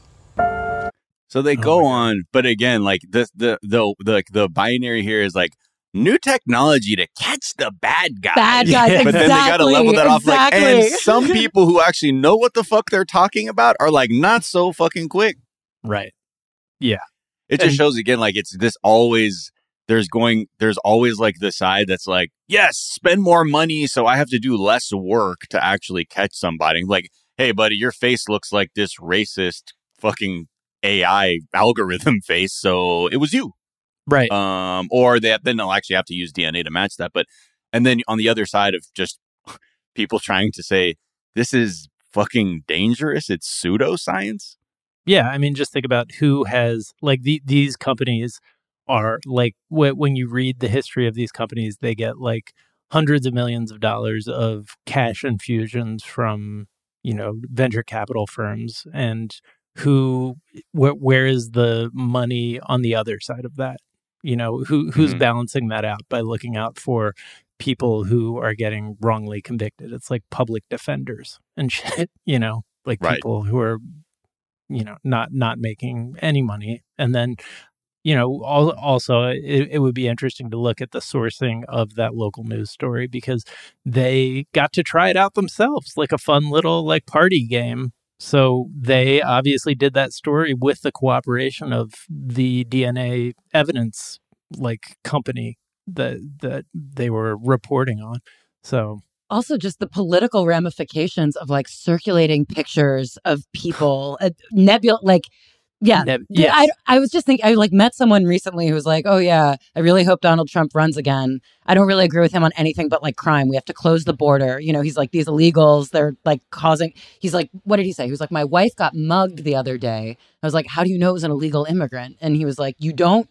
So they oh go on, but again, like the the the the the binary here is like new technology to catch the bad guys. Bad guys, but then they got to exactly, level that off. Like, and some people who actually know what the fuck they're talking about are like not so fucking quick. right. Yeah. It just And- shows again, like it's this always. There's going. There's always like the side that's like, yes, spend more money, so I have to do less work to actually catch somebody. Like, hey, buddy, your face looks like this racist fucking AI algorithm face, so it was you. Right. Um, or they then they'll actually have to use DNA to match that. But and then on the other side of just people trying to say this is fucking dangerous, it's pseudoscience. Yeah, I mean, just think about who has like the, these companies are like wh- when you read the history of these companies, they get like hundreds of millions of dollars of cash infusions from you know venture capital firms, and who wh- where is the money on the other side of that? You know, who who's Mhm. balancing that out by looking out for people who are getting wrongly convicted? It's like public defenders and shit. You know, like Right. people who are you know not not making any money and then you know al- also it, it would be interesting to look at the sourcing of that local news story because they got to try it out themselves like a fun little like party game so they obviously did that story with the cooperation of the dna evidence like company that that they were reporting on. So also just the political ramifications of like circulating pictures of people uh, nebula like yeah. Neb- yes. I, I was just thinking i like met someone recently who was like oh yeah i really hope donald trump runs again. I don't really agree with him on anything but like crime. We have to close the border. You know he's like these illegals they're like causing he's like what did he say? He was like my wife got mugged the other day. I was like how do you know it was an illegal immigrant? And he was like you don't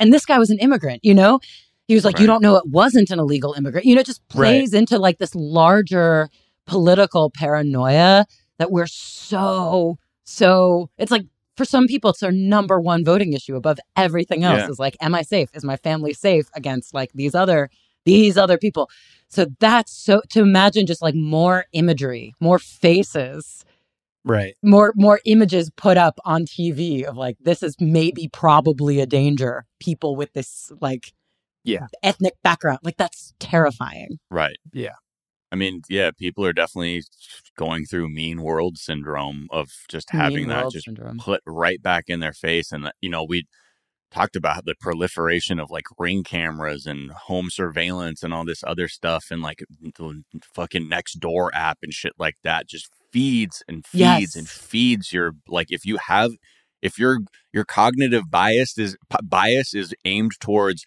and this guy was an immigrant you know? He was like, you don't know it wasn't an illegal immigrant. You know, it just plays into like this larger political paranoia that we're so, so it's like for some people, it's their number one voting issue above everything else Yeah. is like, am I safe? Is my family safe against like these other, these other people? So that's so to imagine just like more imagery, more faces Right. More more images put up on TV of like this is maybe probably a danger. People with this like yeah ethnic background. Like that's terrifying. Right. Yeah. I mean, yeah, people are definitely going through mean world syndrome of just Mean having that just syndrome. put right back in their face. And, uh, you know, we talked about the proliferation of like ring cameras and home surveillance and all this other stuff and like the fucking next door app and shit like that just feeds and feeds Yes. and feeds your like if you have if your your cognitive bias is bias is aimed towards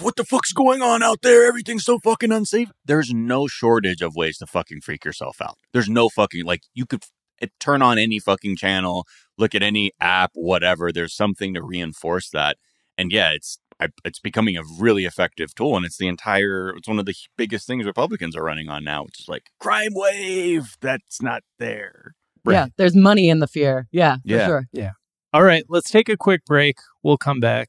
what the fuck's going on out there? Everything's so fucking unsafe. There's no shortage of ways to fucking freak yourself out. There's no fucking like you could f- eh, turn on any fucking channel, look at any app, whatever. There's something to reinforce that. And yeah, it's I, it's becoming a really effective tool, and it's the entire. It's one of the biggest things Republicans are running on now, which is like crime wave. That's not there. Yeah, there's money in the fear. Yeah, for Yeah. sure. Yeah. All right, let's take a quick break. We'll come back.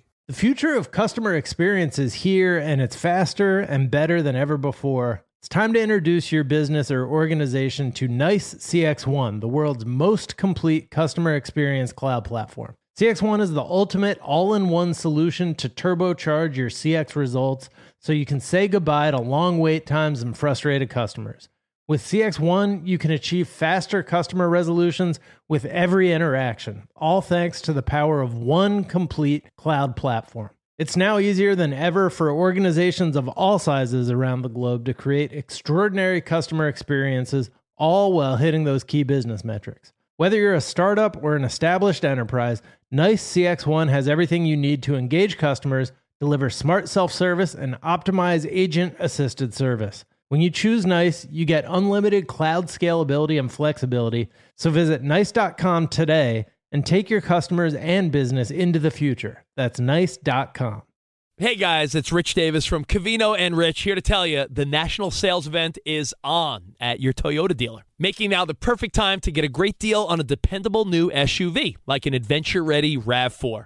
The future of customer experience is here and it's faster and better than ever before. It's time to introduce your business or organization to NICE CX1, the world's most complete customer experience cloud platform. CX1 is the ultimate all in one solution to turbocharge your CX results so you can say goodbye to long wait times and frustrated customers. With CX1, you can achieve faster customer resolutions with every interaction, all thanks to the power of one complete cloud platform. It's now easier than ever for organizations of all sizes around the globe to create extraordinary customer experiences, all while hitting those key business metrics. Whether you're a startup or an established enterprise, NICE CX1 has everything you need to engage customers, deliver smart self service, and optimize agent assisted service. When you choose NICE, you get unlimited cloud scalability and flexibility. So visit nice.com today and take your customers and business into the future. That's nice.com. Hey guys, it's Rich Davis from Cavino and Rich here to tell you the national sales event is on at your Toyota dealer, making now the perfect time to get a great deal on a dependable new SUV like an adventure ready RAV4.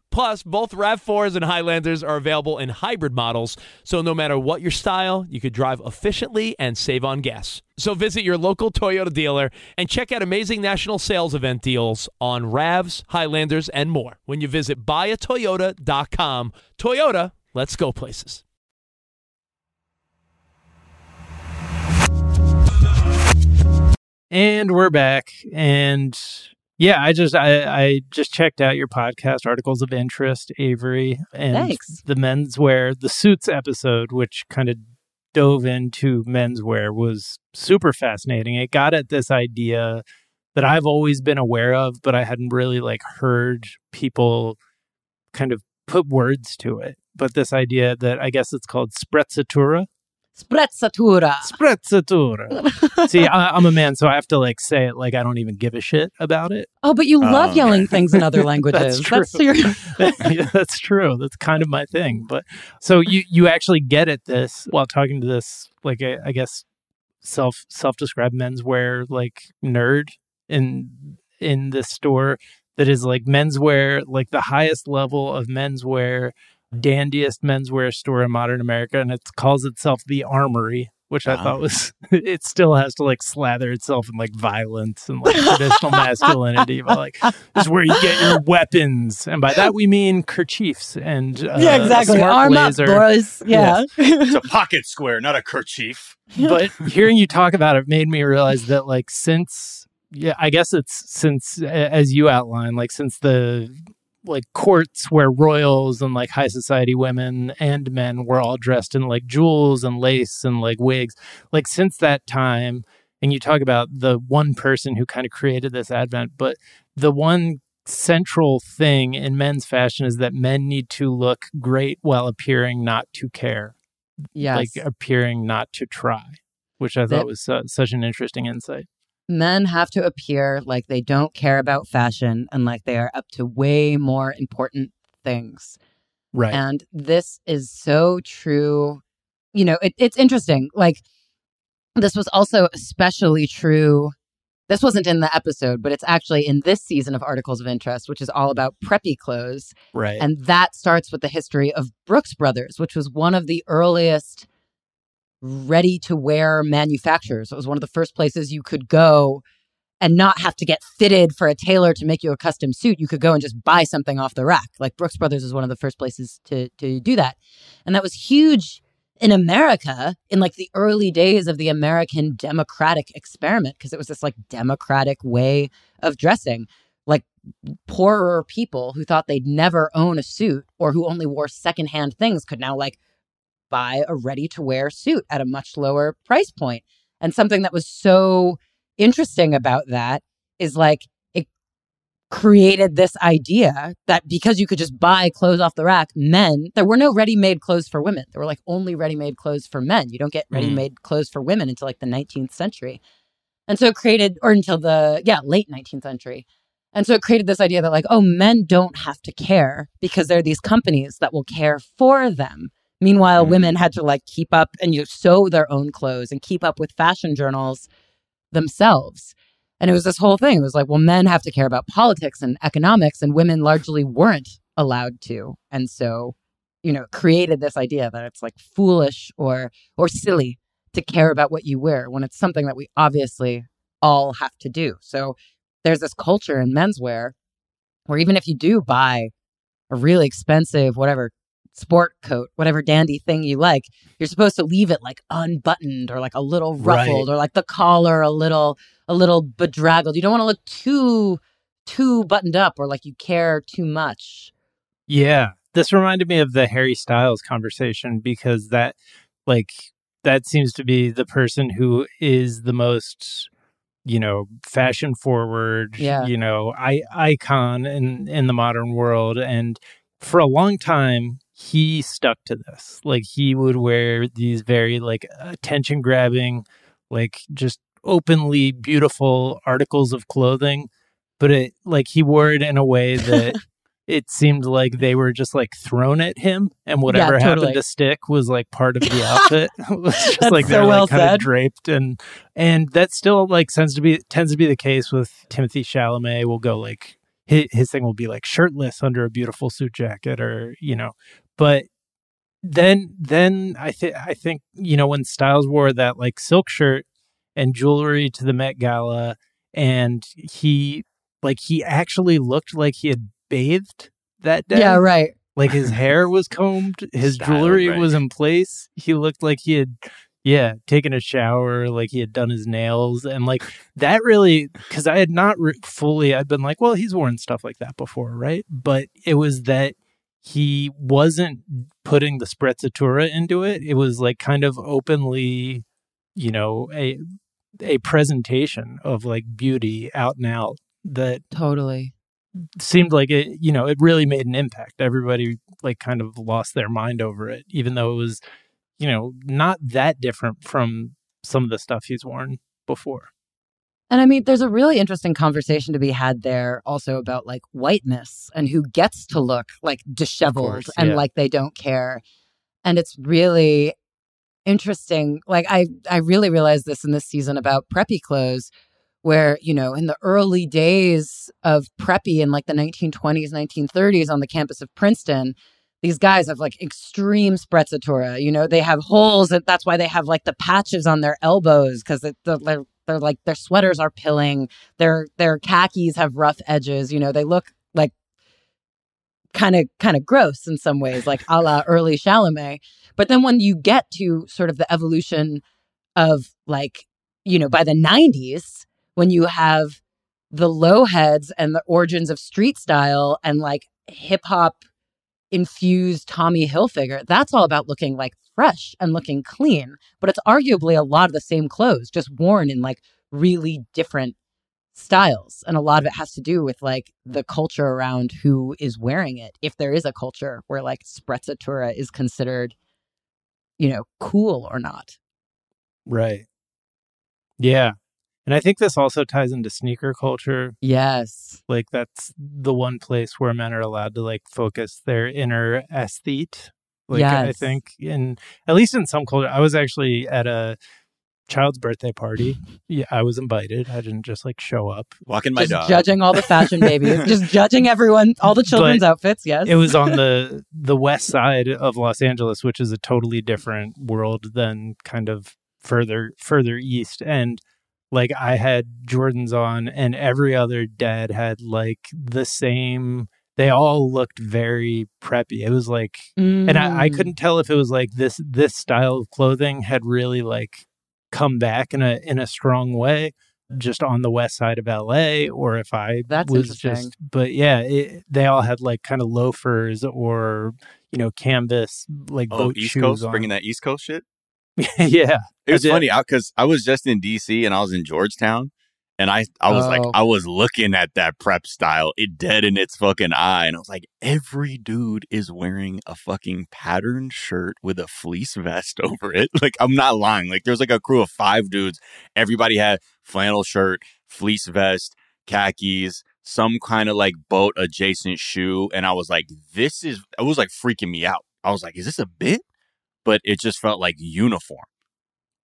Plus, both RAV4s and Highlanders are available in hybrid models, so no matter what your style, you could drive efficiently and save on gas. So visit your local Toyota dealer and check out amazing national sales event deals on RAVs, Highlanders, and more when you visit buyatoyota.com. Toyota, let's go places. And we're back. And yeah, I just I, I just checked out your podcast, Articles of Interest, Avery, and Thanks. the menswear, the suits episode, which kind of dove into menswear, was super fascinating. It got at this idea that I've always been aware of, but I hadn't really like heard people kind of put words to it. But this idea that I guess it's called sprezzatura. Sprezzatura. Sprezzatura. See, I, I'm a man, so I have to like say it like I don't even give a shit about it. Oh, but you um, love Oh, yelling things in other languages. That's true. your Yeah, that's true. That's kind of my thing. But so you you actually get at this while talking to this like I, I guess self self described menswear like nerd in in this store that is like menswear like the highest level of menswear dandiest menswear store in modern America and it calls itself the Armory. Which I thought was, it still has to like slather itself in like violence and like traditional masculinity, but like this is where you get your weapons, and by that we mean kerchiefs and uh, Yeah, exactly. a smart Arm up, boys. Yeah. it's a pocket square, not a kerchief. but hearing you talk about it made me realize that like since yeah i guess it's since as you outline, like since the like courts where royals and like high society women and men were all dressed in like jewels and lace and like wigs like since that time and you talk about the one person who kind of created this advent but the one central thing in men's fashion is that men need to look great while appearing not to care Yes. like appearing not to try, which I That- thought was su- such an interesting insight. Men have to appear like they don't care about fashion and like they are up to way more important things. Right. And this is so true. You know, it, it's interesting. Like, this was also especially true. This wasn't in the episode, but it's actually in this season of Articles of Interest, which is all about preppy clothes. Right. And that starts with the history of Brooks Brothers, which was one of the earliest ready to wear manufacturers. It was one of the first places you could go and not have to get fitted for a tailor to make you a custom suit. You could go and just buy something off the rack. Like Brooks Brothers is one of the first places to to do that. And that was huge in America in like the early days of the American democratic experiment because it was this like democratic way of dressing. Like poorer people who thought they'd never own a suit or who only wore secondhand things could now like buy a ready to wear suit at a much lower price point. And something that was so interesting about that is like it created this idea that because you could just buy clothes off the rack, men, there were no ready made clothes for women. There were like only ready made clothes for men. You don't get hmm. ready made clothes for women until like the 19th century. And so it created, or until the, yeah, late 19th century. And so it created this idea that, like, oh, men don't have to care because there are these companies that will care for them. Meanwhile, mm-hmm. women had to like keep up and you sew their own clothes and keep up with fashion journals themselves. And it was this whole thing. It was like, well, men have to care about politics and economics, and women largely weren't allowed to. And so, you know, created this idea that it's like foolish or or silly to care about what you wear when it's something that we obviously all have to do. So there's this culture in menswear where even if you do buy a really expensive whatever sport coat, whatever dandy thing you like, you're supposed to leave it like unbuttoned or like a little ruffled Right. or like the collar a little a little bedraggled. You don't want to look too too buttoned up or like you care too much. Yeah. This reminded me of the Harry Styles conversation because that like that seems to be the person who is the most you know fashion forward Yeah. you know I, icon in in the modern world and for a long time he stuck to this like he would wear these very like attention grabbing like just openly beautiful articles of clothing but it like he wore it in a way that it seemed like they were just like thrown at him and whatever totally. happened to stick was like part of the outfit it was just That's like so they're well like kind said. of draped and and that still like tends to be tends to be the case with timothy chalamet will go like his, his thing will be like shirtless under a beautiful suit jacket or you know but then then i think i think you know when styles wore that like silk shirt and jewelry to the met gala and he like he actually looked like he had bathed that day Yeah, right. like his hair was combed his Style, jewelry right. was in place he looked like he had yeah taken a shower like he had done his nails and like that really because i had not re- fully i'd been like well he's worn stuff like that before right but it was that he wasn't putting the sprezzatura into it. It was like kind of openly you know a a presentation of like beauty out and out that Totally. seemed like it you know it really made an impact. Everybody like kind of lost their mind over it even though it was you know not that different from some of the stuff he's worn before And I mean, there's a really interesting conversation to be had there also about like whiteness and who gets to look like disheveled course, and yeah. like they don't care. And it's really interesting. Like I I really realized this in this season about preppy clothes where, you know, in the early days of preppy in like the 1920s, 1930s on the campus of Princeton, these guys have like extreme sprezzatura. You know, they have holes. And that's why they have like the patches on their elbows because they're, they're like their sweaters are pilling. Their their khakis have rough edges. You know, they look like kind of kind of gross in some ways, like a la early Chalamet. But then when you get to sort of the evolution of like, you know, by the 90s, when you have the low heads and the origins of street style and like hip hop infused Tommy Hilfiger, that's all about looking like fresh and looking clean. But it's arguably a lot of the same clothes, just worn in like really different styles. And a lot of it has to do with like the culture around who is wearing it. If there is a culture where like sprezzatura is considered, you know, cool or not. right yeah and i think this also ties into sneaker culture Yes. like that's the one place where men are allowed to like focus their inner aesthete like i think in at least in some culture i was actually at a child's birthday party yeah i was invited i didn't just like show up Walking my Just dog. judging all the fashion babies, just judging everyone, all the children's But outfits. Yes. it was on the the west side of los angeles which is a totally different world than kind of further further east and like i had jordans on and every other dad had like the same they all looked very preppy it was like and I, I Mm. couldn't tell if it was like this this style of clothing had really like come back in a in a strong way just on the west side of LA or if I That's was just but yeah it, they all had like kind of loafers or you know canvas like Oh, boat East shoes Coast, on. bringing that East Coast shit. yeah It was did. funny because I was just in DC and I was in Georgetown, and I I was like Oh. I was looking at that prep style, it dead in its fucking eye, and I was like, every dude is wearing a fucking patterned shirt with a fleece vest over it. Like I'm not lying. Like there's like a crew of five dudes. Everybody had flannel shirt, fleece vest, khakis. Some kind of like boat adjacent shoe. And I was like, this is, it was like freaking me out. I was like, is this a bit? But it just felt like uniform.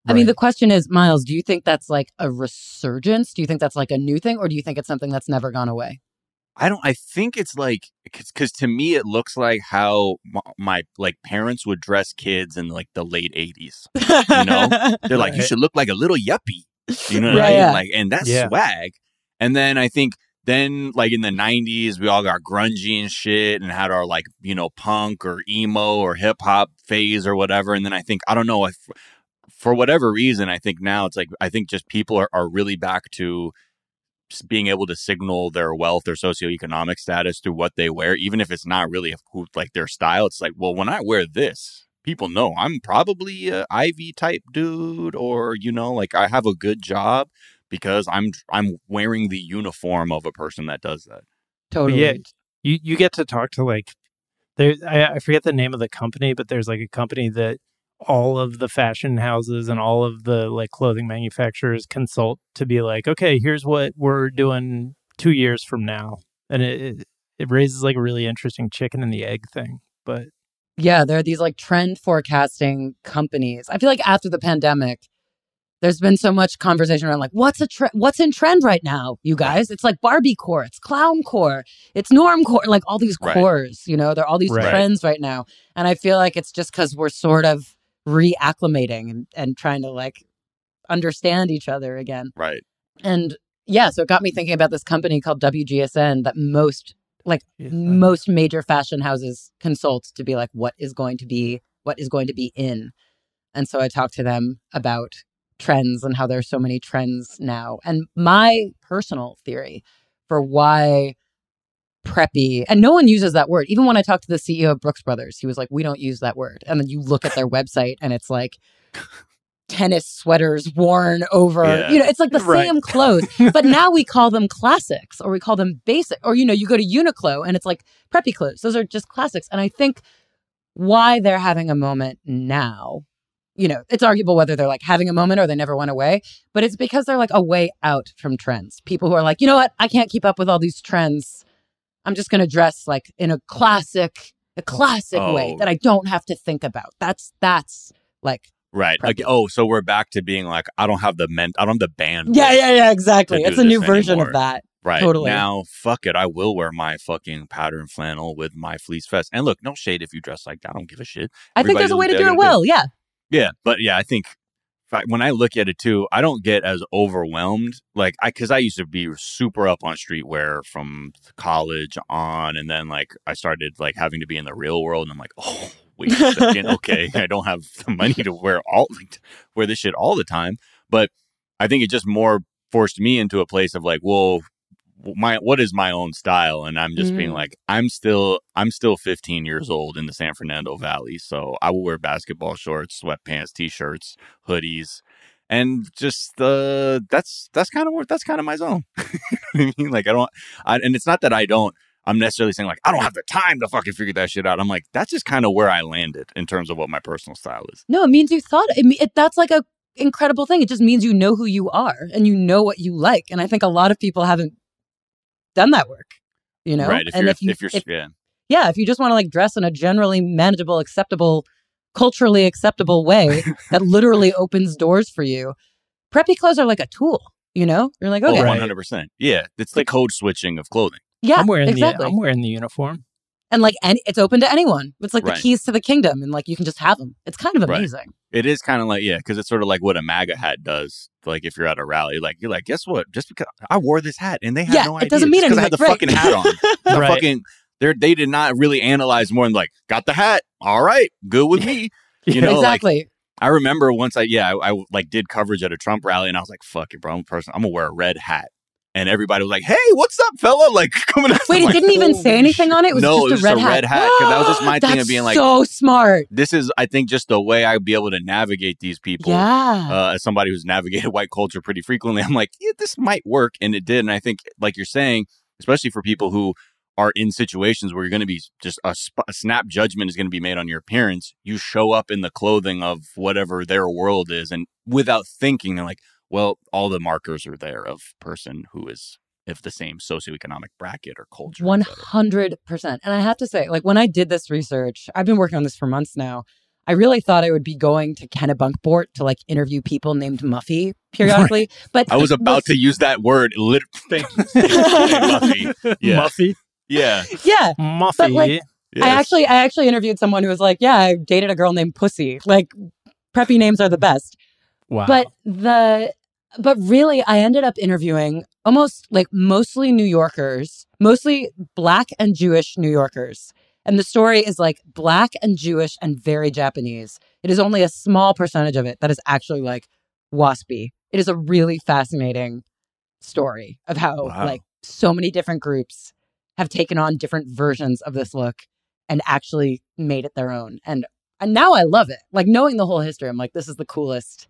I mean, the question is, Miles, do you think that's like a resurgence? Do you think that's like a new thing, or do you think it's something that's never gone away? I don't. I think it's like because to me it looks like how my, my like parents would dress kids in like the late eighties. You know, they're like you should look like a little yuppie. You know what Yeah, I mean? yeah. Like, and that's Yeah. swag. And then I think then like in the nineties we all got grungy and shit and had our like you know punk or emo or hip hop phase or whatever. And then I think I don't know if for whatever reason I think now it's like I think just people are, are really back to being able to signal their wealth or socioeconomic status through what they wear, even if it's not really who- like their style. It's like, well, when I wear this, people know I'm probably a Ivy type dude, or you know, like I have a good job because I'm I'm wearing the uniform of a person that does that. But Totally. yeah, you you get to talk to like there. I, I forget the name of the company, but there's like a company that all of the fashion houses and all of the like clothing manufacturers consult to be like, okay, here's what we're doing two years from now, and it it, raises like a really interesting chicken and the egg thing. But Yeah, there are these like trend forecasting companies. I feel like after the pandemic, there's been so much conversation around like what's a tre- what's in trend right now, you guys? It's like Barbie core, it's clown core, it's norm core, like all these Right. cores, you know, there are all these Right. trends right now. And I feel like it's just because we're sort of reacclimating and, and trying to like understand each other again. Right. And yeah, so it got me thinking about this company called WGSN that most like most major fashion houses consult to be like what is going to be what is going to be in. And so I talked to them about trends and how there's so many trends now. And my personal theory for why preppy and no one uses that word. Even when I talked to the CEO of Brooks Brothers, he was like, "We don't use that word." And then you look at their website and it's like tennis sweaters worn over. Yeah. You know, it's like the Right. same clothes, but now we call them classics or we call them basic. Or you know, you go to Uniqlo and it's like preppy clothes. Those are just classics. And I think why they're having a moment now, you know, it's arguable whether they're like having a moment or they never went away, but it's because they're like a way out from trends. People who are like, you know what, I can't keep up with all these trends. I'm just going to dress like in a classic, a classic way Oh. that I don't have to think about. That's that's like Right. Like, oh, so we're back to being like, I don't have the men, I don't have the band. yeah, yeah, yeah, exactly. It's a new version anymore. of that. Right. Totally. Now, fuck it. I will wear my fucking pattern flannel with my fleece vest. And look, no shade if you dress like that. I don't give a shit. I think there's a way to do it well. Yeah. Yeah. But yeah, I think fa- when I look at it too, I don't get as overwhelmed. Like, I, cause I used to be super up on streetwear from college on. And then like I started like having to be in the real world. And I'm like, oh, wait a second. okay. I don't have the money to wear all, like, to wear this shit all the time. But I think it just more forced me into a place of like, well, my what is my own style and i'm just being Mm. like i'm still i'm still 15 years old in the san fernando valley so i will wear basketball shorts sweatpants t-shirts hoodies and just uh that's that's kind of that's kind of my zone You know what i mean like i don't I, and it's not that i don't i'm necessarily saying like i don't have the time to fucking figure that shit out i'm like that's just kind of where i landed in terms of what my personal style is No, it means you thought it, it. That's like a incredible thing. It just means you know who you are and you know what you like. And I think a lot of people haven't done that work. You know, right if and you're if you, if you're if- yeah yeah, if you just want to like dress in a generally manageable, acceptable, culturally acceptable way that literally opens doors for you, preppy clothes are like a tool. You know, you're like, oh, okay, oh 100% yeah it's the code switching of clothing yeah, I'm wearing exactly. the I'm wearing the uniform. and like, and it's open to anyone. It's like Right. the keys to the kingdom, and like you can just have them. It's kind of Right. amazing. It is kind of like yeah, because it's sort of like what a MAGA hat does. Like if you're at a rally, like you're like, guess what? Just because I wore this hat and they had Yeah, no it doesn't mean because I had the anything, fucking hat on. The Right. fucking they they did not really analyze more than like got the hat. All right, good with me. You know, like, exactly. I remember once I yeah I, I like did coverage at a Trump rally and I was like, fuck it, bro, I'm a person. I'm gonna wear a red hat. And everybody was like, "Hey, what's up, fella?" Like coming up. Wait, it like, didn't even say anything on it. It was no, just it was a red hat. a red hat. 'cause that was just my thing of being like, so smart. this is i think just the way i'd be able to navigate these people Yeah. uh, as somebody who's navigated white culture pretty frequently i'm like yeah this might work and it did and i think like you're saying especially for people who are in situations where you're going to be just a, sp- a snap judgment is going to be made on your appearance you show up in the clothing of whatever their world is and without thinking they're like well all the markers are there of person who is of the same socioeconomic bracket or culture One hundred percent. And I have to say, like when I did this research, I've been working on this for months now. I really thought I would be going to Kennebunkport to like interview people named Muffy periodically, but i was about to use that word lit- thank you Muffy. Yeah. Muffy. Yeah. yeah, Muffy. But, like, I actually, I actually interviewed someone who was like, "Yeah, I dated a girl named Pussy." Like, preppy names are the best. wow. But the but really I ended up interviewing almost like mostly New Yorkers, mostly black and Jewish New Yorkers. And the story is like black and Jewish and very Japanese. It is only a small percentage of it that is actually like waspy. It is a really fascinating story of how Wow. like so many different groups have taken on different versions of this look and actually made it their own. And and now I love it. Like knowing the whole history, I'm like, this is the coolest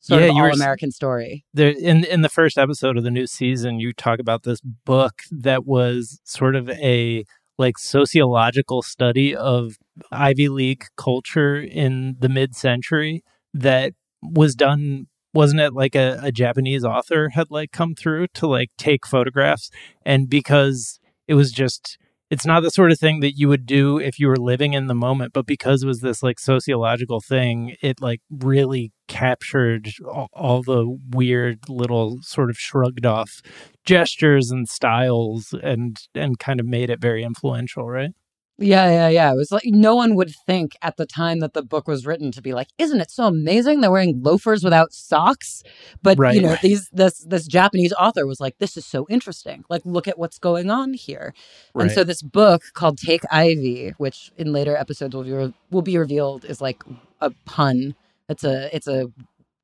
sort Yeah, of all American story. there in in the first episode of the new season you talk about this book that was sort of a like sociological study of Ivy League culture in the mid-century that was done wasn't it like a, a Japanese author had like come through to like take photographs and because it was just it's not the sort of thing that you would do if you were living in the moment, but because it was this like sociological thing, it like really captured all, all the weird little sort of shrugged off gestures and styles and and kind of made it very influential, right? Yeah, yeah, yeah. It was like no one would think at the time that the book was written to be like, "Isn't it so amazing they're wearing loafers without socks?" But Right. you know, Right. these this this Japanese author was like, "This is so interesting. Like, look at what's going on here." And so this book called Take Ivy, which in later episodes will be re- will be revealed is like a pun. It's a it's a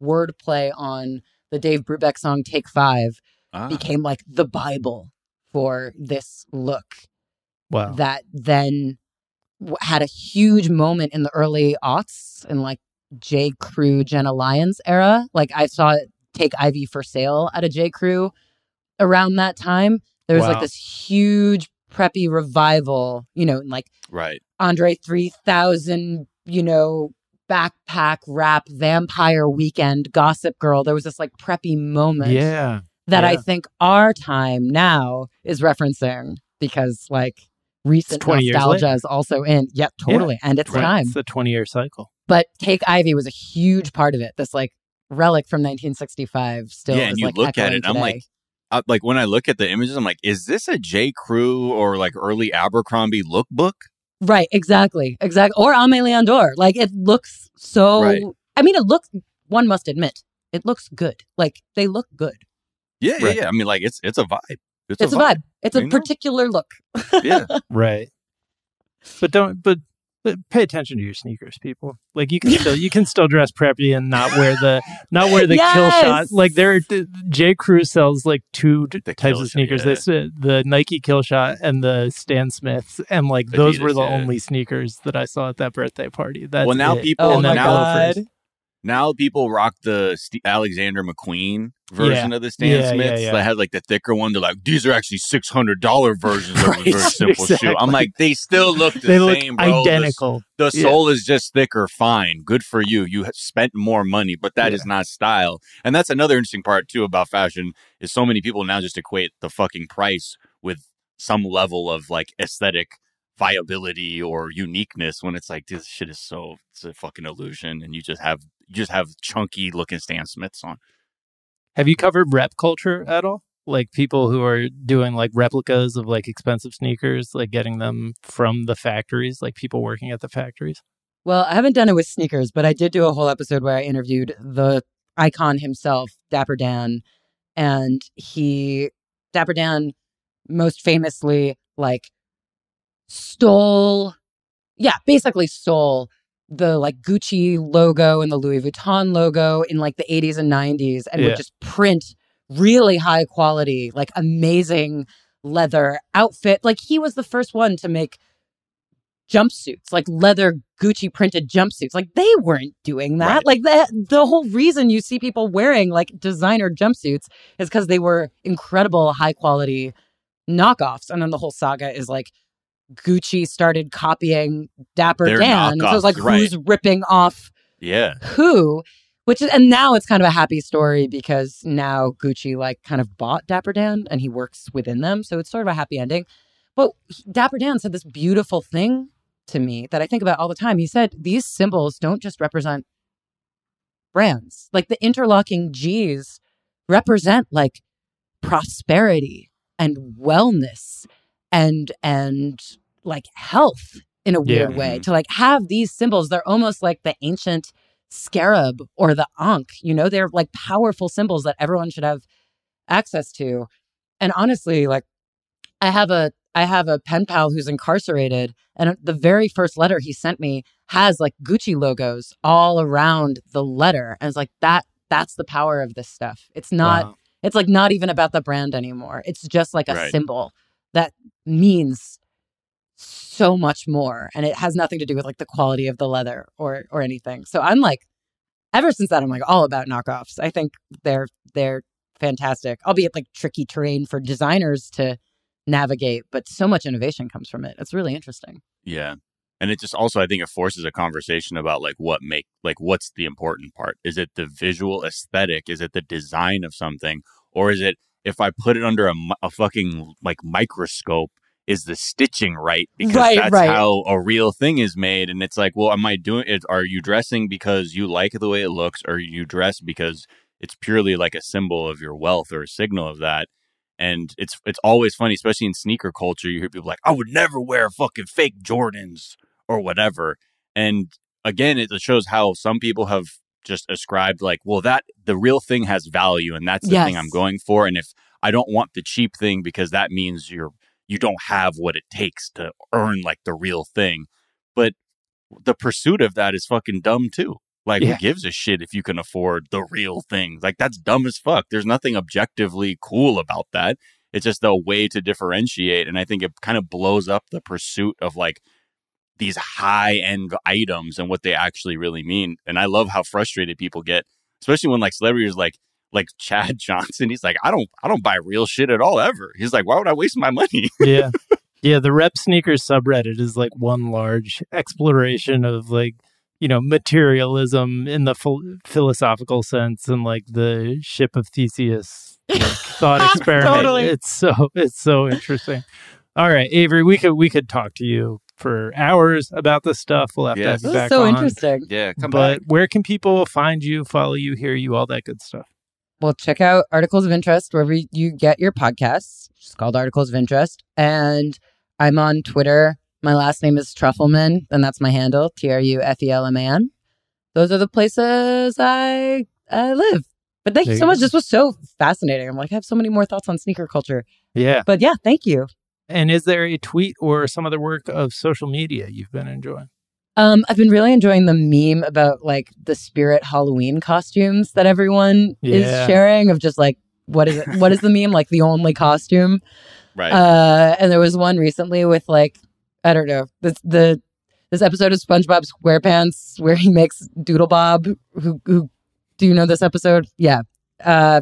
word play on the Dave Brubeck song Take Five. Ah. Became like the Bible for this look Wow. that then had a huge moment in the early aughts in like J. Crew Jenna Lyons era. Like I saw it take Ivy for sale at a J. Crew around that time. There was like this huge preppy revival, you know, in like Right. Andre 3000, you know, backpack rap, vampire weekend, gossip girl. There was this like preppy moment Yeah. that I think our time now is referencing because like recent nostalgia is also in. Yep, totally. And it's Right. time. It's the 20 year cycle. But Take Ivy was a huge part of it. This like relic from 1965 still yeah, is and you like look at echoing it, I'm like, I, like when I look at the images, I'm like, is this a J. Crew or like early Abercrombie lookbook? Right, exactly. Exactly. Or Aimé Leon Dore. Like it looks so Right. I mean it looks one must admit, it looks good. Like they look good. Yeah, Right. yeah, yeah. I mean, like it's it's a vibe. It's, a vibe. It's a know? particular look. Yeah, Right. But don't but but pay attention to your sneakers, people. Like you can still you can still dress preppy and not wear the not wear the kill shot. Like there, the- J. Crew sells like two d- types kill of shot, sneakers. yeah. This uh, the Nike kill shot and the Stan Smiths, and like those were the yeah. only sneakers that I saw at that birthday party. That's well, now it. people Oh And my now loafers. God. Now people rock the St- Alexander McQueen version Yeah. of the Stan Yeah, Smiths yeah. that has like the thicker one. They're like, these are actually six hundred dollar versions of Right, a very simple shoe. I'm like, they still look the They look same, bro. Identical. The, Yeah. sole is just thicker. Fine, good for you. You have spent more money, but that is not style. And that's another interesting part too about fashion is so many people now just equate the fucking price with some level of like aesthetic viability or uniqueness when it's like this shit is so it's a fucking illusion and you just have you just have chunky looking Stan Smiths on. Have you covered rep culture at all? Like people who are doing like replicas of like expensive sneakers, like getting them from the factories, like people working at the factories. Well, I haven't done it with sneakers, but I did do a whole episode where I interviewed the icon himself, Dapper Dan, and he Dapper Dan most famously like stole yeah, basically stole the like Gucci logo and the Louis Vuitton logo in like the 80s and 90s and Yeah. would just print really high quality, like amazing leather outfit. Like he was the first one to make jumpsuits, like leather Gucci printed jumpsuits. Like they weren't doing that. Right. Like that the whole reason you see people wearing like designer jumpsuits is because they were incredible high quality knockoffs. And then the whole saga is like Gucci started copying Dapper Their Dan. So it's like who's ripping off Yeah. who? Which is and now it's kind of a happy story because now Gucci like kind of bought Dapper Dan and he works within them. So it's sort of a happy ending. But Dapper Dan said this beautiful thing to me that I think about all the time. He said these symbols don't just represent brands. Like the interlocking G's represent like prosperity and wellness and and like health in a weird Yeah. way. Mm-hmm. To like have these symbols, they're almost like the ancient scarab or the ankh. You know, they're like powerful symbols that everyone should have access to. And honestly, like I have a I have a pen pal who's incarcerated, and the very first letter he sent me has like Gucci logos all around the letter, and it's like that. That's the power of this stuff. It's not. Wow. It's like not even about the brand anymore. It's just like a Right. symbol that means so much more, and it has nothing to do with like the quality of the leather or or anything. So I'm like, ever since that, I'm like all about knockoffs. I think they're they're fantastic, albeit like tricky terrain for designers to navigate, but so much innovation comes from it. It's really interesting. Yeah. And it just also I think it forces a conversation about like what make like what's the important part? Is it the visual aesthetic? Is it the design of something? Or is it if I put it under a, a fucking like microscope, is the stitching right because Right, that's right. how a real thing is made. And it's like well am i doing it are you dressing because you like the way it looks or you dress because it's purely like a symbol of your wealth or a signal of that? And it's it's always funny especially in sneaker culture you hear people like i would never wear fucking fake jordans or whatever. And again it shows how some people have just ascribed like well that the real thing has value and that's the thing i'm going for. And if i don't want the cheap thing because that means you're you don't have what it takes to earn like the real thing but the pursuit of that is fucking dumb too like Yeah. who gives a shit if you can afford the real thing like that's dumb as fuck there's nothing objectively cool about that it's just a way to differentiate and i think it kind of blows up the pursuit of like these high end items and what they actually really mean. And I love how frustrated people get, especially when like celebrities like like Chad Johnson. He's like, I don't I don't buy real shit at all ever. He's like, why would I waste my money? yeah. Yeah, the rep sneakers subreddit is like one large exploration of like, you know, materialism in the phil- philosophical sense and like the ship of Theseus like, thought experiment. Totally. It's so it's so interesting. All right, Avery, we could we could talk to you for hours about this stuff. We'll have Yes. to have you This is back so on. interesting. yeah, come but back. where can people find you, follow you, hear you, all that good stuff? Well, check out Articles of Interest wherever you get your podcasts. It's called Articles of Interest. And I'm on Twitter. My last name is Trufelman, and that's my handle, T R U F E L M A N. Those are the places I, I live. But thank There you you so much. This was so fascinating. I'm like, I have so many more thoughts on sneaker culture. Yeah. But yeah, thank you. And is there a tweet or some other work of social media you've been enjoying? Um, I've been really enjoying the meme about like the spirit Halloween costumes that everyone Yeah. is sharing of just like what is it? What is the meme? Like the only costume. Right. Uh, and there was one recently with like I don't know this the this episode of SpongeBob SquarePants where he makes Doodle Bob. Who who do you know this episode? Yeah. Uh,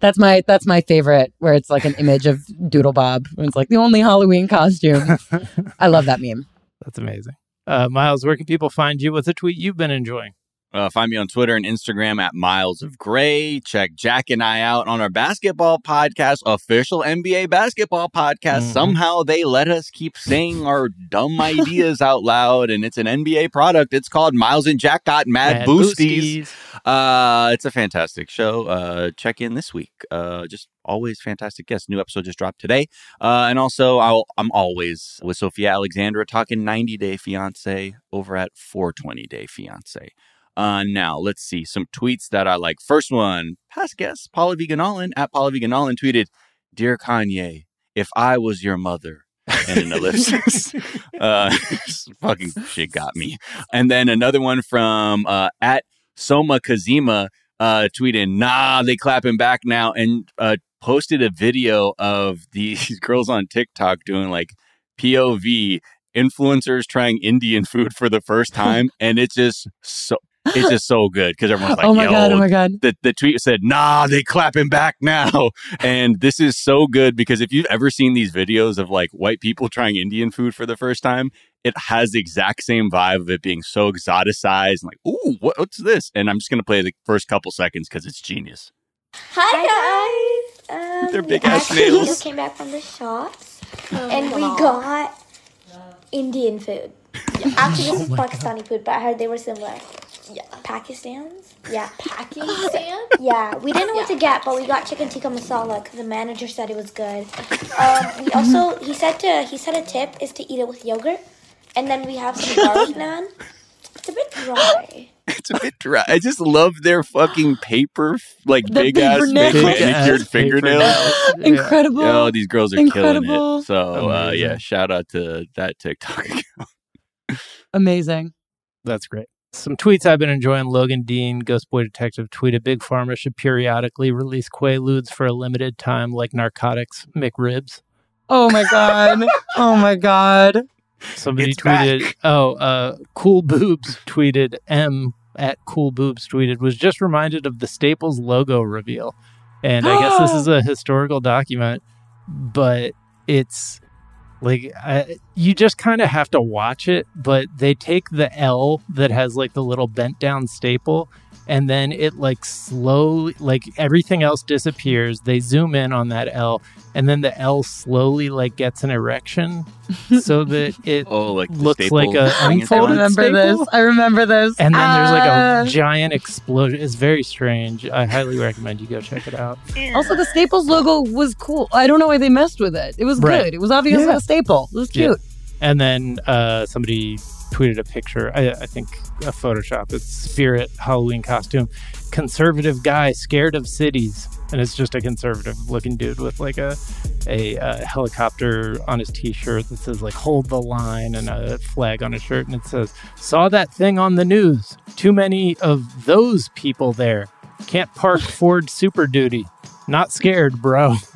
that's my that's my favorite where it's like an image of Doodle Bob and it's like the only Halloween costume. I love that meme. That's amazing. Uh, Miles, where can people find you? What's a tweet you've been enjoying? Uh, find me on Twitter and Instagram at Miles of Gray. Check Jack and I out on our basketball podcast, official NBA basketball podcast. Mhm. Somehow they let us keep saying our dumb ideas out loud, and it's an NBA product. It's called Miles and Jack Got Mad, Mad Boosties. Uh, it's a fantastic show. Uh, check in this week. Uh, just always fantastic guests. New episode just dropped today. Uh, and also I'll, I'm always with Sophia Alexandra talking 90 Day Fiance over at 420 Day Fiance. Uh, now let's see some tweets that I like. First one, past guest Paula Veganolin at Paula Veganolin tweeted, "Dear Kanye, if I was your mother." and an ellipsis. uh, fucking shit got me. And then another one from uh, at Soma Kazima uh, tweeted, "Nah, they clapping back now," and uh, posted a video of these girls on TikTok doing like POV influencers trying Indian food for the first time, and it's just so. It's just so good because everyone's like, oh my Yo, god! Oh my god! the, the tweet said, nah, they clapping back now. And this is so good because if you've ever seen these videos of like white people trying Indian food for the first time, it has the exact same vibe of it being so exoticized and like, ooh, what, what's this? And I'm just going to play the first couple seconds because it's genius. Hi guys. Um, Their we big ass actually nails. just came back from the shops, and we got Indian food. Actually, this is Pakistani food, but I heard they were similar. Yeah. Pakistan's? Yeah. Pakistan? Yeah. We didn't know what to get, but we got chicken tikka masala because the manager said it was good. Um, we also he said to he said a tip is to eat it with yogurt, and then we have some garlic naan. It's a bit dry. It's a bit dry. I just love their fucking paper, like The big ass paper nails. manicured Big-ass paper fingernails. nails. Yeah. Incredible. Oh, these girls are Incredible. killing it. So, uh, yeah, shout out to that TikTok account. Amazing. That's great. Some tweets I've been enjoying. Logan Dean, Ghost Boy Detective, tweeted Big Pharma should periodically release Quaaludes for a limited time, like narcotics McRibs. Oh my god! oh my god! Somebody It's tweeted, oh, uh, Cool Boobs tweeted, M at Cool Boobs tweeted, was just reminded of the Staples logo reveal. And I guess this is a historical document, but it's like, I, you just kind of have to watch it. But they take the L that has like the little bent down staple and then it like slowly like everything else disappears they zoom in on that l and then the l slowly like gets an erection so that it oh, like looks staple like a thing is I remember staple. this. I remember this. and then there's like Ah. a giant explosion it's very strange i highly recommend you go check it out Also, the Staples logo was cool. I don't know why they messed with it. It was Right. good. It was obviously Yeah. a staple. It was Yeah. cute. And then uh, somebody tweeted a picture, I, I think a Photoshop, it's Spirit Halloween costume. Conservative guy scared of cities. And it's just a conservative looking dude with like a, a uh, helicopter on his t shirt that says, like, hold the line and a flag on his shirt. And it says, saw that thing on the news. Too many of those people there. Can't park Ford Super Duty. Not scared, bro.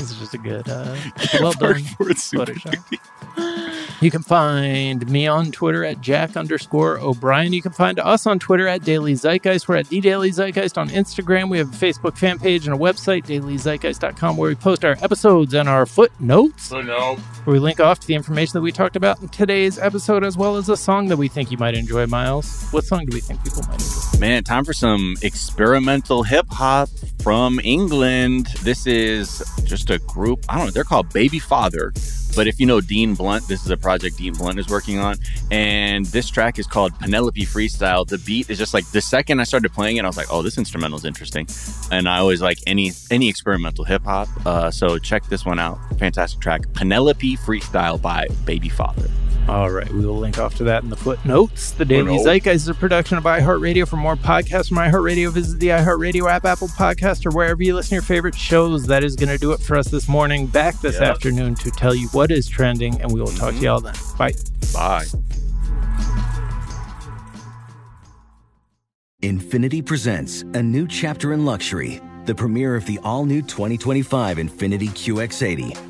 this is just a good, uh, well done Photoshop. You can find me on Twitter at Jack underscore O'Brien. You can find us on Twitter at Daily Zeitgeist. We're at The Daily Zeitgeist on Instagram. We have a Facebook fan page and a website, dailyzeitgeist.com, where we post our episodes and our footnotes, no. where we link off to the information that we talked about in today's episode, as well as a song that we think you might enjoy, Miles. What song do we think people might enjoy? Man, time for some experimental hip hop from England. This is just a group. I don't know. They're called Baby Father. But if you know Dean Blunt, this is a project Dean Blunt is working on. And this track is called Penelope Freestyle. The beat is just like the second I started playing it, I was like, oh, this instrumental is interesting. And I always like any any experimental hip hop. Uh, so check this one out. Fantastic track. Penelope Freestyle by Baby Father. All right, we will link off to that in the footnotes. The Daily Footnote. Zeitgeist is a production of iHeartRadio. For more podcasts from iHeartRadio, visit the iHeartRadio app, Apple Podcast, or wherever you listen to your favorite shows. That is going to do it for us this morning. Back this Yep. afternoon to tell you what is trending, and we will talk to y'all mm-hmm. then. Bye. Bye. Infiniti presents a new chapter in luxury, the premiere of the all new 2025 Infiniti QX80,